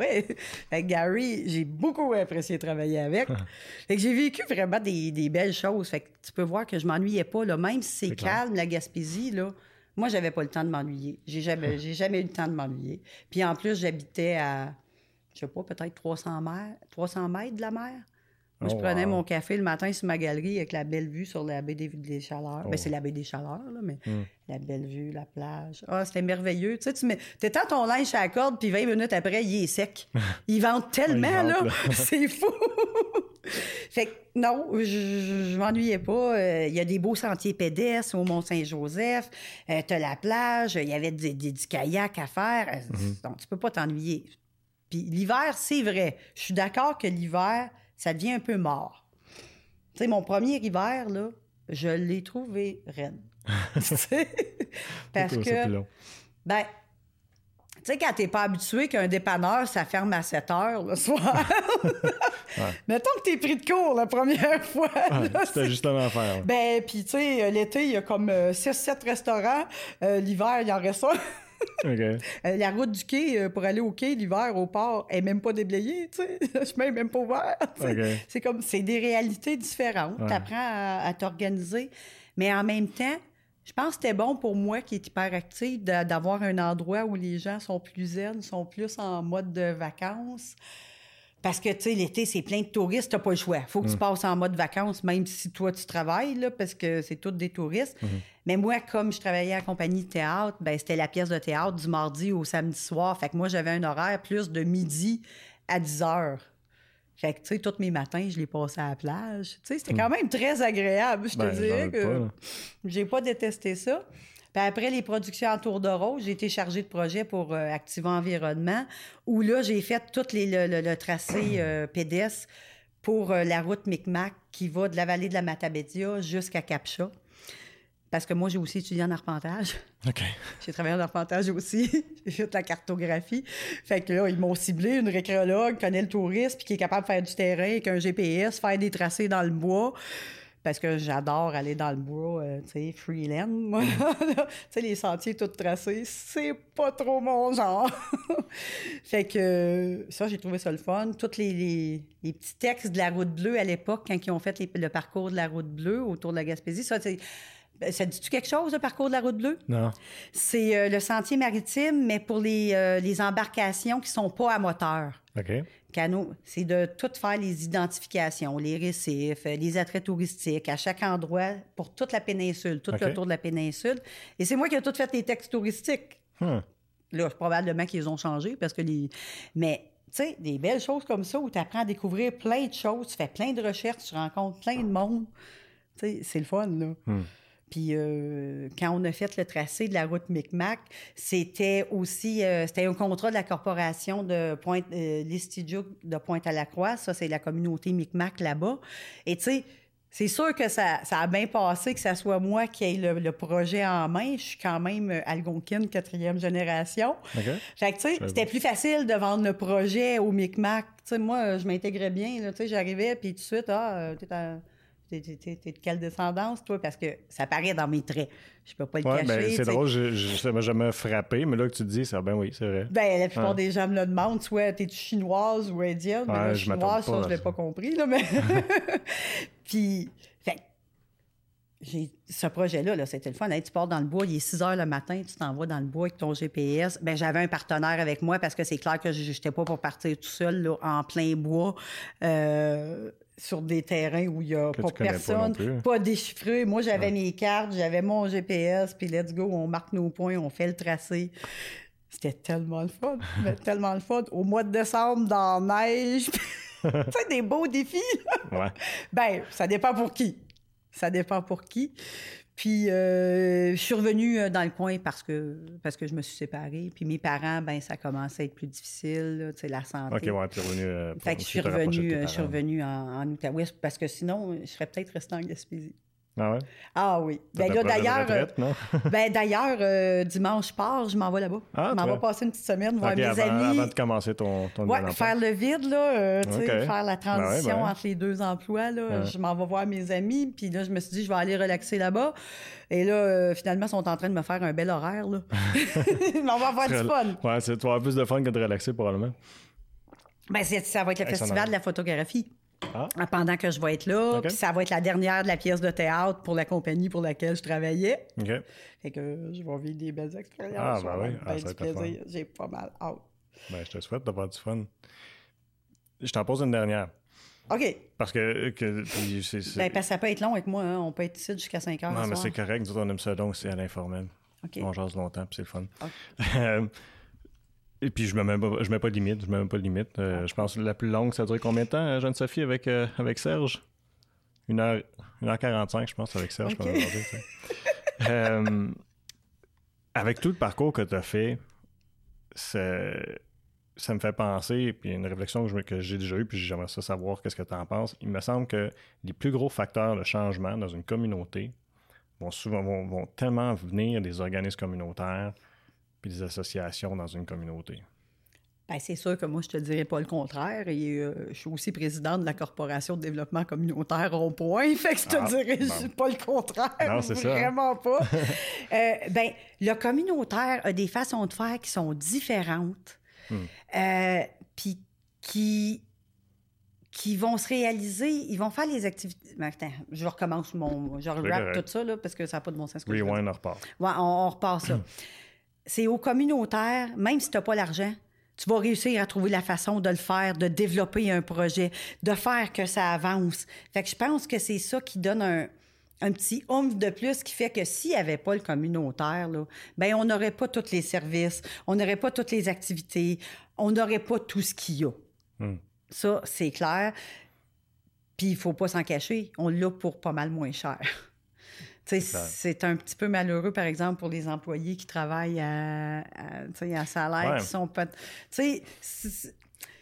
Gary, j'ai beaucoup apprécié travailler avec. fait que j'ai vécu vraiment des, des, belles choses. Fait que tu peux voir que je m'ennuyais pas. Là. Même si c'est calme, la Gaspésie, là, moi, j'avais pas le temps de m'ennuyer. J'ai jamais, j'ai jamais eu le temps de m'ennuyer. Puis en plus, j'habitais à je sais pas, peut-être 300 mètres, 300 mètres de la mer. Moi, je oh, prenais mon café le matin sur ma galerie avec la belle vue sur la baie des, Chaleurs. Ben, c'est oh. la baie des Chaleurs, là, mais hmm. la belle vue, la plage. Ah, c'était merveilleux. Tu sais, tu mets... ton linge à la corde, puis 20 minutes après, il est sec. Il vente tellement, là. c'est fou. fait que non, je, je, m'ennuyais pas. Euh, il y a des beaux sentiers pédestres au Mont-Saint-Joseph. Euh, t'as la plage. Il y avait des, du kayak à faire. Euh, mm-hmm. Donc, tu peux pas t'ennuyer. Puis l'hiver, c'est vrai. Je suis d'accord que l'hiver, ça devient un peu mort. Tu sais, mon premier hiver, là, je l'ai trouvé raide. Parce que. Ben, tu sais, quand t'es pas habitué qu'un dépanneur, ça ferme à 7 heures le soir. Mettons que t'es pris de court la première fois. C'était justement faire. Ben, puis tu sais, l'été, il y a comme 6-7 euh, restaurants. Euh, l'hiver, il y en reste un. Euh, la route du quai euh, pour aller au quai l'hiver au port est même pas déblayée, tu sais. Le chemin même pas ouvert. C'est comme, c'est des réalités différentes. Tu apprends à, t'organiser. Mais en même temps, je pense que c'était bon pour moi qui est hyperactif d'avoir un endroit où les gens sont plus zen, sont plus en mode de vacances. Parce que, tu sais, l'été, c'est plein de touristes, t'as pas le choix. Faut que tu mm. passes en mode vacances, même si toi, tu travailles, là, parce que c'est tous des touristes. Mm-hmm. Mais moi, comme je travaillais à la compagnie de théâtre, ben c'était la pièce de théâtre du mardi au samedi soir. Fait que moi, j'avais un horaire plus de midi à 10 heures. Fait que, tu sais, tous mes matins, je les passais à la plage. Tu sais, c'était mm. quand même très agréable, je te ben, dirais que j'ai pas détesté ça après les productions en tour de rôle, j'ai été chargée de projet pour euh, Environnement, où là, j'ai fait tout les, le, tracé euh, pédestre pour euh, la route Micmac qui va de la vallée de la Matabédia jusqu'à Capcha. Parce que moi, j'ai aussi étudié en arpentage. OK. J'ai travaillé en arpentage aussi. j'ai fait la cartographie. Fait que là, ils m'ont ciblé, une récréologue, connaît le tourisme, puis qui est capable de faire du terrain avec un GPS, faire des tracés dans le bois parce que j'adore aller dans le bois, euh, tu sais, freeland, moi. Tu sais, les sentiers tout tracés, c'est pas trop mon genre. fait que ça, j'ai trouvé ça le fun. Tous les, petits textes de la route bleue à l'époque, quand ils ont fait le parcours de la route bleue autour de la Gaspésie, ça, c'est... Ben, ça dit-tu quelque chose, le parcours de la route bleue? Non. C'est euh, le sentier maritime, mais pour les, euh, les embarcations qui sont pas à moteur. OK c'est de tout faire les identifications, les récifs, euh, les attraits touristiques à chaque endroit pour toute la péninsule, tout le tour de la péninsule. Et c'est moi qui ai tout fait les textes touristiques. Hmm. Là, probablement qu'ils ont changé parce que les. Mais tu sais, des belles choses comme ça où tu apprends à découvrir plein de choses, tu fais plein de recherches, tu rencontres plein de monde. Tu sais, c'est le fun, là. Hmm. Puis euh, quand on a fait le tracé de la route Micmac, c'était aussi euh, c'était un contrat de la corporation de Pointe euh, de Pointe-à-la-Croix. Ça, c'est la communauté Micmac là-bas. Et tu sais, c'est sûr que ça, ça, a bien passé que ça soit moi qui ait le, projet en main. Je suis quand même Algonquine, quatrième génération. Fait que, tu sais, c'était plus facile de vendre le projet au Micmac. Tu sais, moi, je m'intégrais bien. Tu sais, j'arrivais, puis tout de suite, ah, t'es T'es de quelle descendance, toi? Parce que ça paraît dans mes traits. Je peux pas le ouais, ben, cacher. c'est drôle, je, je, ça m'a jamais frappé, mais là que tu te dis, ça, ben oui, c'est vrai. Ben, la plupart des gens me le demandent, soit t'es-tu chinoise ou indienne? mais chinoise, ça, je l'ai pas compris, là, mais. Puis, fait j'ai ce projet-là, -là, c'était le fun. tu pars dans le bois, il est 6 heures le matin, tu t'en vas dans le bois avec ton GPS. Ben, j'avais un partenaire avec moi parce que c'est clair que je n'étais pas pour partir tout seul là, en plein bois. Euh, sur des terrains où il n'y a pas personne, pas, déchiffré. Moi, j'avais mes cartes, j'avais mon GPS, puis let's go, on marque nos points, on fait le tracé. C'était tellement le fun, tellement le fun. Au mois de décembre, dans la neige, c'est des beaux défis. ouais. Ben, ça dépend pour qui. Ça dépend pour qui. Puis euh, je suis revenue euh, dans le coin parce que parce que je me suis séparée. Puis mes parents, ben ça commençait à être plus difficile, tu sais, la santé. OK, ouais, tu es revenue. Euh, fait que je suis revenue, je suis revenue en, en Outaouais parce que sinon, je serais peut-être restée en Gaspésie. Ah ouais? Ah oui. Ben là, d'ailleurs, euh, ben d'ailleurs, euh, dimanche, je pars, je m'en vais là-bas. Ah, je m'en vais passer une petite semaine, voir mes amis. Avant de commencer ton, ton ouais, faire le vide, là, euh, faire la ben transition ben entre les deux emplois, là. Je m'en vais voir mes amis, puis là, je me suis dit, je vais aller relaxer là-bas. Et là, finalement, ils sont en train de me faire un bel horaire, là. Mais on va avoir du fun. Ouais, tu vas avoir plus de fun que de relaxer, probablement. Ben, ça va être le festival de la photographie. Ah. Pendant que je vais être là. Puis ça va être la dernière de la pièce de théâtre pour la compagnie pour laquelle je travaillais. OK. Fait que je vais vivre des belles expériences. Ah, ben oui. Ah, ça plaisir. J'ai pas mal hâte. Ben, je te souhaite d'avoir du fun. Je t'en pose une dernière. OK. Parce que. que Ben, parce que ça peut être long avec moi. Hein. On peut être ici jusqu'à 5 heures. Non, mais c'est correct. Nous on aime ça donc, c'est à l'informel. OK. On jase longtemps, puis c'est le fun. Et puis, je ne mets, pas, je mets pas de limite. Je mets pas de limite. Euh, je pense que la plus longue, ça a duré combien de temps, euh, Jeanne-Sophie, avec, euh, avec Serge? Une heure, une heure 45, je pense, avec Serge. avec tout le parcours que tu as fait, ça me fait penser, puis une réflexion que j'ai déjà eue, puis j'aimerais ça savoir qu'est-ce que tu en penses. Il me semble que les plus gros facteurs de changement dans une communauté vont souvent vont tellement venir des organismes communautaires, des associations dans une communauté? Bien, c'est sûr que moi, je te dirais pas le contraire. Et euh, je suis aussi présidente de la Corporation de développement communautaire au point. Fait que je te ah, dirais pas le contraire. Non, c'est ça. Vraiment pas. euh, ben, le communautaire a des façons de faire qui sont différentes. Hmm. Euh, puis qui qui vont se réaliser, ils vont faire les activités. Ben, attends, je recommence mon. Je rap tout ça, là, parce que ça n'a pas de bon sens. Oui, ouais, on repart. Ouais, on, on repart ça. c'est au communautaire, même si tu n'as pas l'argent, tu vas réussir à trouver la façon de le faire, de développer un projet, de faire que ça avance. Fait que je pense que c'est ça qui donne un, petit oomph de plus qui fait que s'il n'y avait pas le communautaire, là, ben on n'aurait pas tous les services, on n'aurait pas toutes les activités, on n'aurait pas tout ce qu'il y a. Hmm. Ça, c'est clair. Puis il faut pas s'en cacher, on l'a pour pas mal moins cher. C'est un petit peu malheureux, par exemple, pour les employés qui travaillent à, à, salaire, qui sont pas.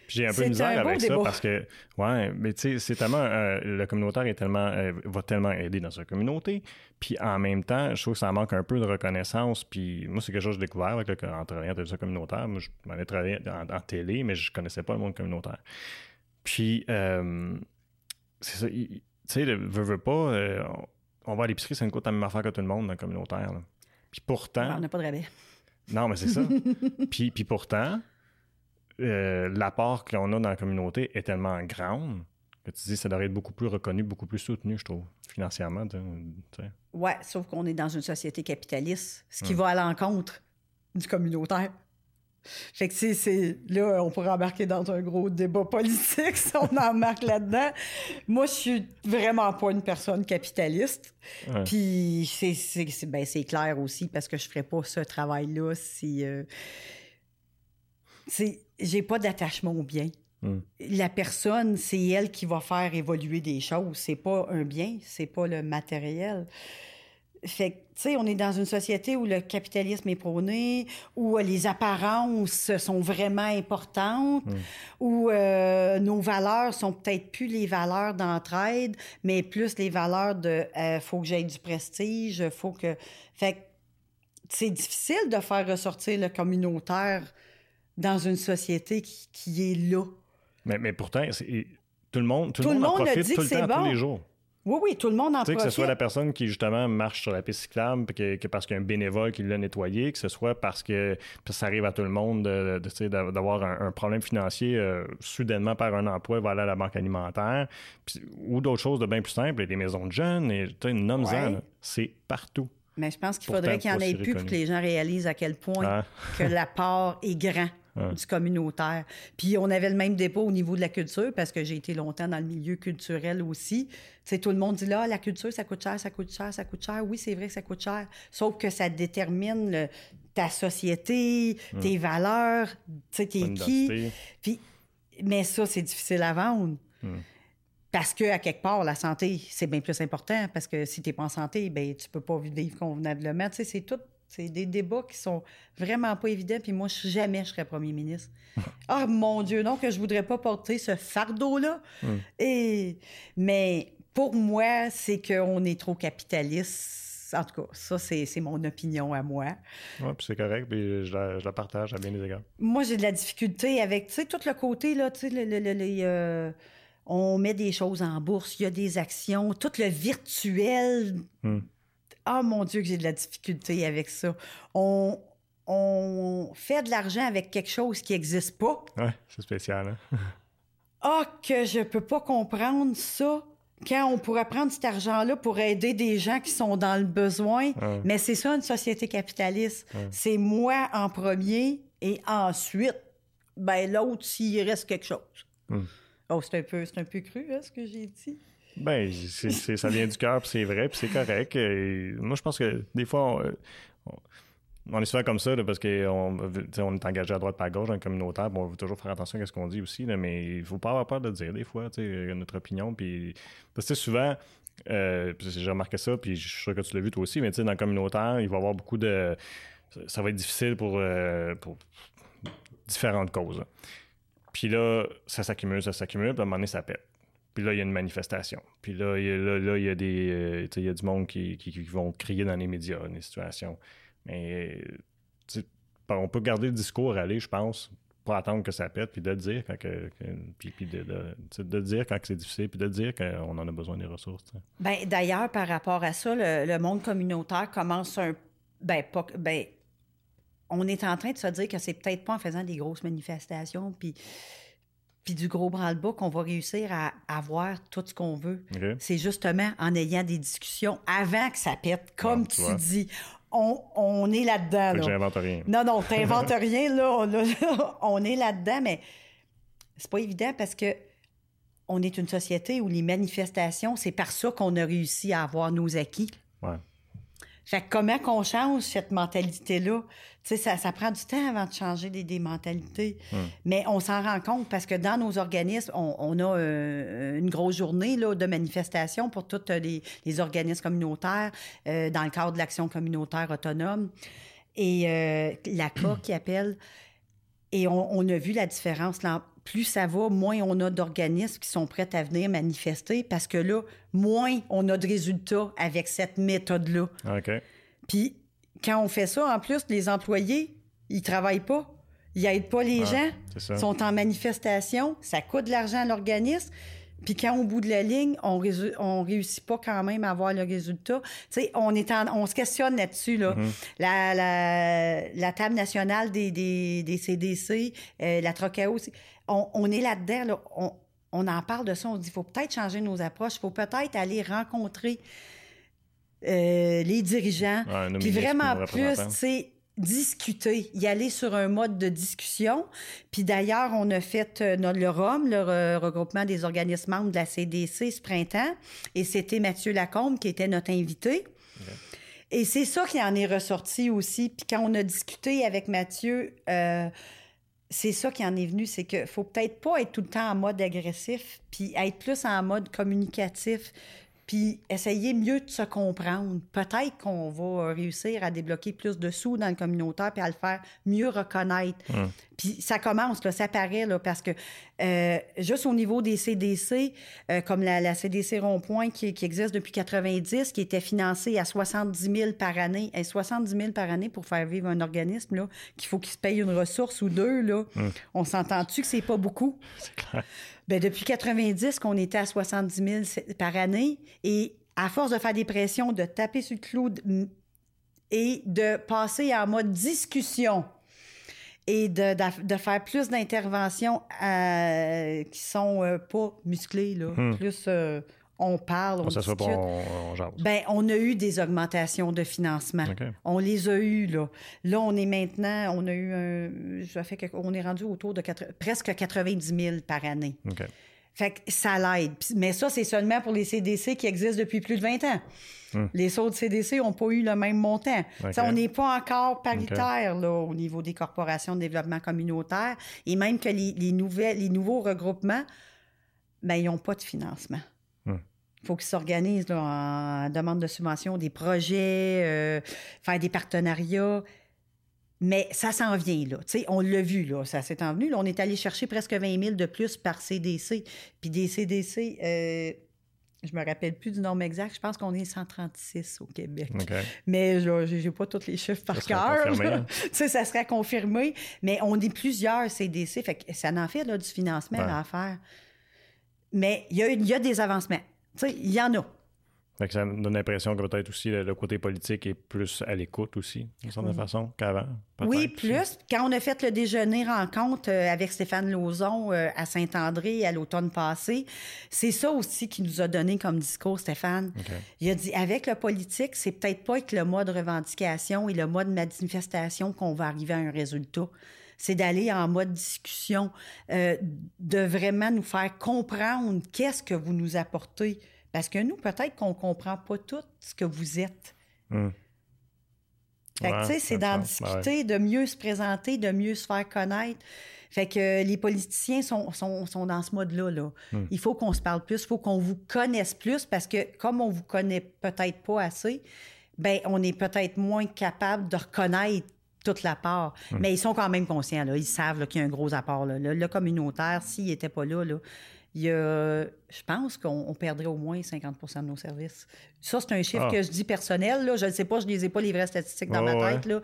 J'ai un peu de misère avec ça parce que, ouais, mais tu sais, c'est tellement, euh, le communautaire est tellement, euh, va tellement aider dans sa communauté. Puis en même temps, je trouve que ça manque un peu de reconnaissance. Puis moi, c'est quelque chose que j'ai découvert avec le, en travaillant dans communautaire. Moi, je m'en ai travaillé en, télé, mais je connaissais pas le monde communautaire. Puis, euh, c'est ça, tu sais, veux, veux pas, on va à l'épicerie, ça nous coûte la même affaire que tout le monde dans le communautaire. Puis pourtant. on n'a pas de rabais. Non, mais c'est ça. puis, puis pourtant, euh, l'apport qu'on a dans la communauté est tellement grand que tu dis ça devrait être beaucoup plus reconnu, beaucoup plus soutenu, je trouve, financièrement. Oui, sauf qu'on est dans une société capitaliste, ce qui hmm. va à l'encontre du communautaire. Fait que c'est là, on pourrait embarquer dans un gros débat politique si on embarque là-dedans. Moi, je suis vraiment pas une personne capitaliste. Puis c'est ben, clair aussi parce que je ferais pas ce travail-là si euh, j'ai pas d'attachement au bien. Hmm. La personne, c'est elle qui va faire évoluer des choses. C'est pas un bien, c'est pas le matériel. Fait tu sais, on est dans une société où le capitalisme est prôné, où euh, les apparences sont vraiment importantes, hmm. où euh, nos valeurs sont peut-être plus les valeurs d'entraide, mais plus les valeurs de euh, faut que j'aille du prestige, faut que. Fait c'est difficile de faire ressortir le communautaire dans une société qui, est là. Mais, mais pourtant, tout le monde, tout, le monde, en profite tout le temps, tous les jours. Oui, oui, tout le monde en profite. Que ce soit la personne qui, justement, marche sur la piste cyclable que, parce qu'il y a un bénévole qui l'a nettoyé, que ce soit parce que, ça arrive à tout le monde d'avoir un, problème financier euh, soudainement par un emploi, va aller à la banque alimentaire, ou d'autres choses de bien plus simples, des maisons de jeunes, et une nomme c'est partout. Mais je pense qu'il faudrait qu'il y en ait plus pour que les gens réalisent à quel point ah. que l'apport est grand du communautaire. Puis on avait le même dépôt au niveau de la culture parce que j'ai été longtemps dans le milieu culturel aussi. Tu sais, tout le monde dit là, la culture, ça coûte cher, ça coûte cher, ça coûte cher. Oui, c'est vrai que ça coûte cher. Sauf que ça détermine ta société, tes valeurs, tu sais, t'es qui. Puis, mais ça, c'est difficile à vendre. Parce que, à quelque part, la santé, c'est bien plus important. Parce que si tu n'es pas en santé, ben, tu peux pas vivre convenablement. Tu sais, c'est tout. C'est des débats qui sont vraiment pas évidents. Puis moi, jamais je serais premier ministre. Ah, mon Dieu, non, que je voudrais pas porter ce fardeau-là. Hum. Et... Mais pour moi, c'est qu'on est trop capitaliste. En tout cas, ça, c'est mon opinion à moi. Oui, puis c'est correct, puis je la, partage à bien des égards. Moi, j'ai de la difficulté avec, tu sais, tout le côté, là, tu sais, le, on met des choses en bourse, il y a des actions, tout le virtuel. Hmm. Ah mon Dieu, que j'ai de la difficulté avec ça. On, on fait de l'argent avec quelque chose qui n'existe pas. Oui, c'est spécial. Hein? ah, que je peux pas comprendre ça. Quand on pourrait prendre cet argent-là pour aider des gens qui sont dans le besoin. Mais c'est ça, une société capitaliste. C'est moi en premier et ensuite, ben l'autre s'il reste quelque chose. Hmm. Oh, c'est un peu, un peu cru, hein, ce que j'ai dit. Ben, c'est, ça vient du cœur, puis c'est vrai, puis c'est correct. moi, je pense que des fois, on, est souvent comme ça, parce qu'on on est engagé à droite pas à gauche, un communautaire. Bon, on veut toujours faire attention à ce qu'on dit aussi, mais il faut pas avoir peur de le dire des fois, notre opinion. Puis, parce que souvent, euh, j'ai remarqué ça, puis je suis sûr que tu l'as vu toi aussi, mais dans le communautaire, il va y avoir beaucoup de. Ça va être difficile pour, euh, pour différentes causes. Puis là, ça s'accumule, ça s'accumule, puis à un moment donné, ça pète. Puis là, il y a une manifestation. Puis là, il y a, là, il y a des, euh, il y a du monde qui, qui, vont crier dans les médias, des situations. Mais on peut garder le discours aller, je pense, pour attendre que ça pète, puis de le dire quand que, puis, puis de, de, dire quand c'est difficile, puis de dire qu'on en a besoin des ressources. Ben, d'ailleurs, par rapport à ça, le, monde communautaire commence un ben, pas, ben, on est en train de se dire que c'est peut-être pas en faisant des grosses manifestations puis, puis du gros bras-le-bas qu'on va réussir à avoir tout ce qu'on veut. C'est justement en ayant des discussions avant que ça pète, comme tu dis. On, est là-dedans. Là. J'invente rien. Non, non, t'inventes rien, là. On, est là-dedans, mais c'est pas évident parce que on est une société où les manifestations, c'est par ça qu'on a réussi à avoir nos acquis. Ouais. Fait que comment qu'on change cette mentalité-là? Tu sais, ça, ça, prend du temps avant de changer des, des mentalités. Hmm. Mais on s'en rend compte parce que dans nos organismes, on, on a euh, une grosse journée là, de manifestation pour tous les, les, organismes communautaires euh, dans le cadre de l'action communautaire autonome. Et euh, l'ACA qui appelle. Et on, on, a vu la différence là, plus ça va, moins on a d'organismes qui sont prêts à venir manifester parce que là, moins on a de résultats avec cette méthode-là. OK. Puis quand on fait ça, en plus, les employés, ils travaillent pas. Ils n'aident pas les gens. Ils sont en manifestation. Ça coûte de l'argent à l'organisme. Puis quand au bout de la ligne, on ne réussit pas quand même à avoir le résultat, tu sais, on, est on se questionne là-dessus. Là. Mm-hmm. la, table nationale des, des, CDC, euh, la Trocao, on, on, est là-dedans. Là. On, on, en parle de ça. On dit qu'il faut peut-être changer nos approches. Il faut peut-être aller rencontrer euh, les dirigeants. puis vraiment plus, tu sais, discuter, y aller sur un mode de discussion. Puis d'ailleurs, on a fait euh, notre, le ROM, le regroupement des organismes membres de la CDC ce printemps, et c'était Mathieu Lacombe qui était notre invité. Et c'est ça qui en est ressorti aussi. Puis quand on a discuté avec Mathieu, euh, c'est ça qui en est venu, c'est qu'il faut peut-être pas être tout le temps en mode agressif, puis être plus en mode communicatif puis essayer mieux de se comprendre. Peut-être qu'on va réussir à débloquer plus de sous dans le communautaire puis à le faire mieux reconnaître. Hum. Puis ça commence, là, ça paraît, là, parce que euh, juste au niveau des CDC, euh, comme la, CDC Rond-Point qui, existe depuis 90, qui était financée à 70 000 par année, et 70 000 par année pour faire vivre un organisme, là, qu'il faut qu'il se paye une ressource ou deux, là. Hum. On s'entend-tu que c'est pas beaucoup? C'est clair. Bien, depuis 90 qu'on était à 70 000 par année et à force de faire des pressions, de taper sur le clou et de passer en mode discussion et de, de, faire plus d'interventions euh, qui sont euh, pas musclées, là, hmm. plus euh, on parle, on discute. ben, on a eu des augmentations de financement. On les a eues, là. Là, on est maintenant, on a eu un, fait on est rendu autour de presque 90 000 par année. Fait que ça l'aide. Mais ça, c'est seulement pour les CDC qui existent depuis plus de 20 ans. Hmm. Les autres CDC n'ont pas eu le même montant. Ça, on n'est pas encore paritaire là, au niveau des corporations de développement communautaire. Et même que les, les, nouvelles, les nouveaux regroupements ben, ils n'ont pas de financement. Il faut qu'ils s'organisent en demande de subvention, des projets, euh, faire des partenariats. Mais ça s'en vient, là. on l'a vu, là. Ça s'est envenu. Là, on est allé chercher presque 20 000 de plus par CDC. Puis des CDC, euh, je me rappelle plus du nombre exact. Je pense qu'on est 136 au Québec. Mais je n'ai pas tous les chiffres par cœur. Hein? ça serait confirmé. Mais on est plusieurs CDC. Fait que ça en fait là, du financement à faire. Mais il y a, y a des avancements. Il y en a ça me donne l'impression que peut-être aussi le, côté politique est plus à l'écoute aussi, d'une certaine façon, qu'avant. Oui, plus. Quand on a fait le déjeuner rencontre euh, avec Stéphane Lauzon euh, à Saint-André à l'automne passé, c'est ça aussi qui nous a donné comme discours, Stéphane. Il a dit, avec le politique, c'est peut-être pas avec le mode revendication et le mode manifestation qu'on va arriver à un résultat c'est d'aller en mode discussion, euh, de vraiment nous faire comprendre qu'est-ce que vous nous apportez parce que nous, peut-être qu'on ne comprend pas tout ce que vous êtes. Hmm. Fait que, tu sais, c'est d'en discuter, de mieux se présenter, de mieux se faire connaître. Fait que les politiciens sont, sont, dans ce mode-là. Là. Hmm. Il faut qu'on se parle plus, il faut qu'on vous connaisse plus parce que comme on vous connaît peut-être pas assez, ben on est peut-être moins capable de reconnaître toute la part. Hmm. Mais ils sont quand même conscients. Là. Ils savent qu'il y a un gros apport. Là. Le, communautaire, s'il n'était pas là, là il y a, je pense qu'on perdrait au moins 50% de nos services. Ça, c'est un chiffre ah. que je dis personnel. Là. Je ne sais pas, je ne les ai pas les vraies statistiques dans ma tête. Là.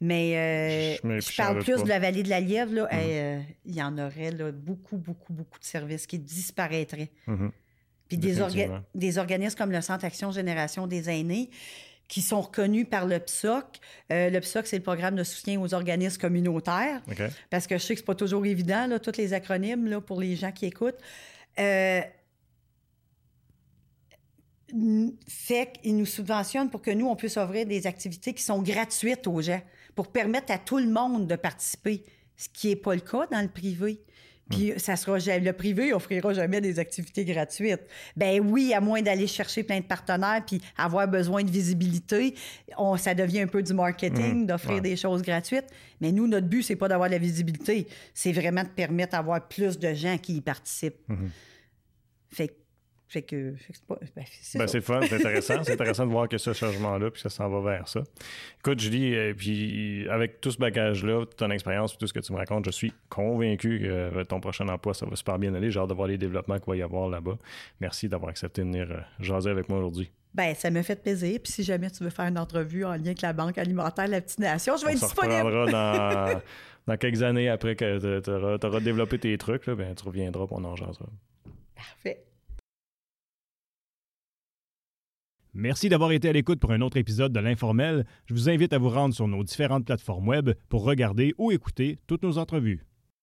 Mais euh, je, parle plus de la vallée de la Lièvre. Là. Mm-hmm. Euh, il y en aurait là, beaucoup, beaucoup, beaucoup de services qui disparaîtraient. Puis des, des, organismes comme le Centre Action Génération des aînés, qui sont reconnus par le PSOC. Euh, le PSOC, c'est le programme de soutien aux organismes communautaires. Parce que je sais que c'est pas toujours évident, là, tous les acronymes là, pour les gens qui écoutent. Euh, fait qu'ils nous subventionnent pour que nous, on puisse offrir des activités qui sont gratuites aux gens, pour permettre à tout le monde de participer, ce qui n'est pas le cas dans le privé. Puis ça sera le privé offrira jamais des activités gratuites. Ben oui, à moins d'aller chercher plein de partenaires puis avoir besoin de visibilité, on, ça devient un peu du marketing mmh. d'offrir des choses gratuites. Mais nous, notre but c'est pas d'avoir la visibilité, c'est vraiment de permettre d'avoir plus de gens qui y participent. Mmh. Fait fait que, c'est ben, ben, c'est fun, c'est intéressant. c'est intéressant de voir que ce changement-là, puis ça s'en va vers ça. Écoute, Julie, euh, puis avec tout ce bagage-là, ton expérience, tout ce que tu me racontes, je suis convaincu que euh, ton prochain emploi, ça va super bien aller. J'ai hâte de voir les développements qu'il va y avoir là-bas. Merci d'avoir accepté de venir euh, jaser avec moi aujourd'hui. Ben, ça me fait plaisir. Puis si jamais tu veux faire une entrevue en lien avec la Banque alimentaire La Petite Nation, je vais être disponible. dans, dans quelques années après que tu auras, développé tes trucs, là, ben, tu reviendras pour on en jasera. Parfait. Merci d'avoir été à l'écoute pour un autre épisode de l'Informel. Je vous invite à vous rendre sur nos différentes plateformes web pour regarder ou écouter toutes nos entrevues.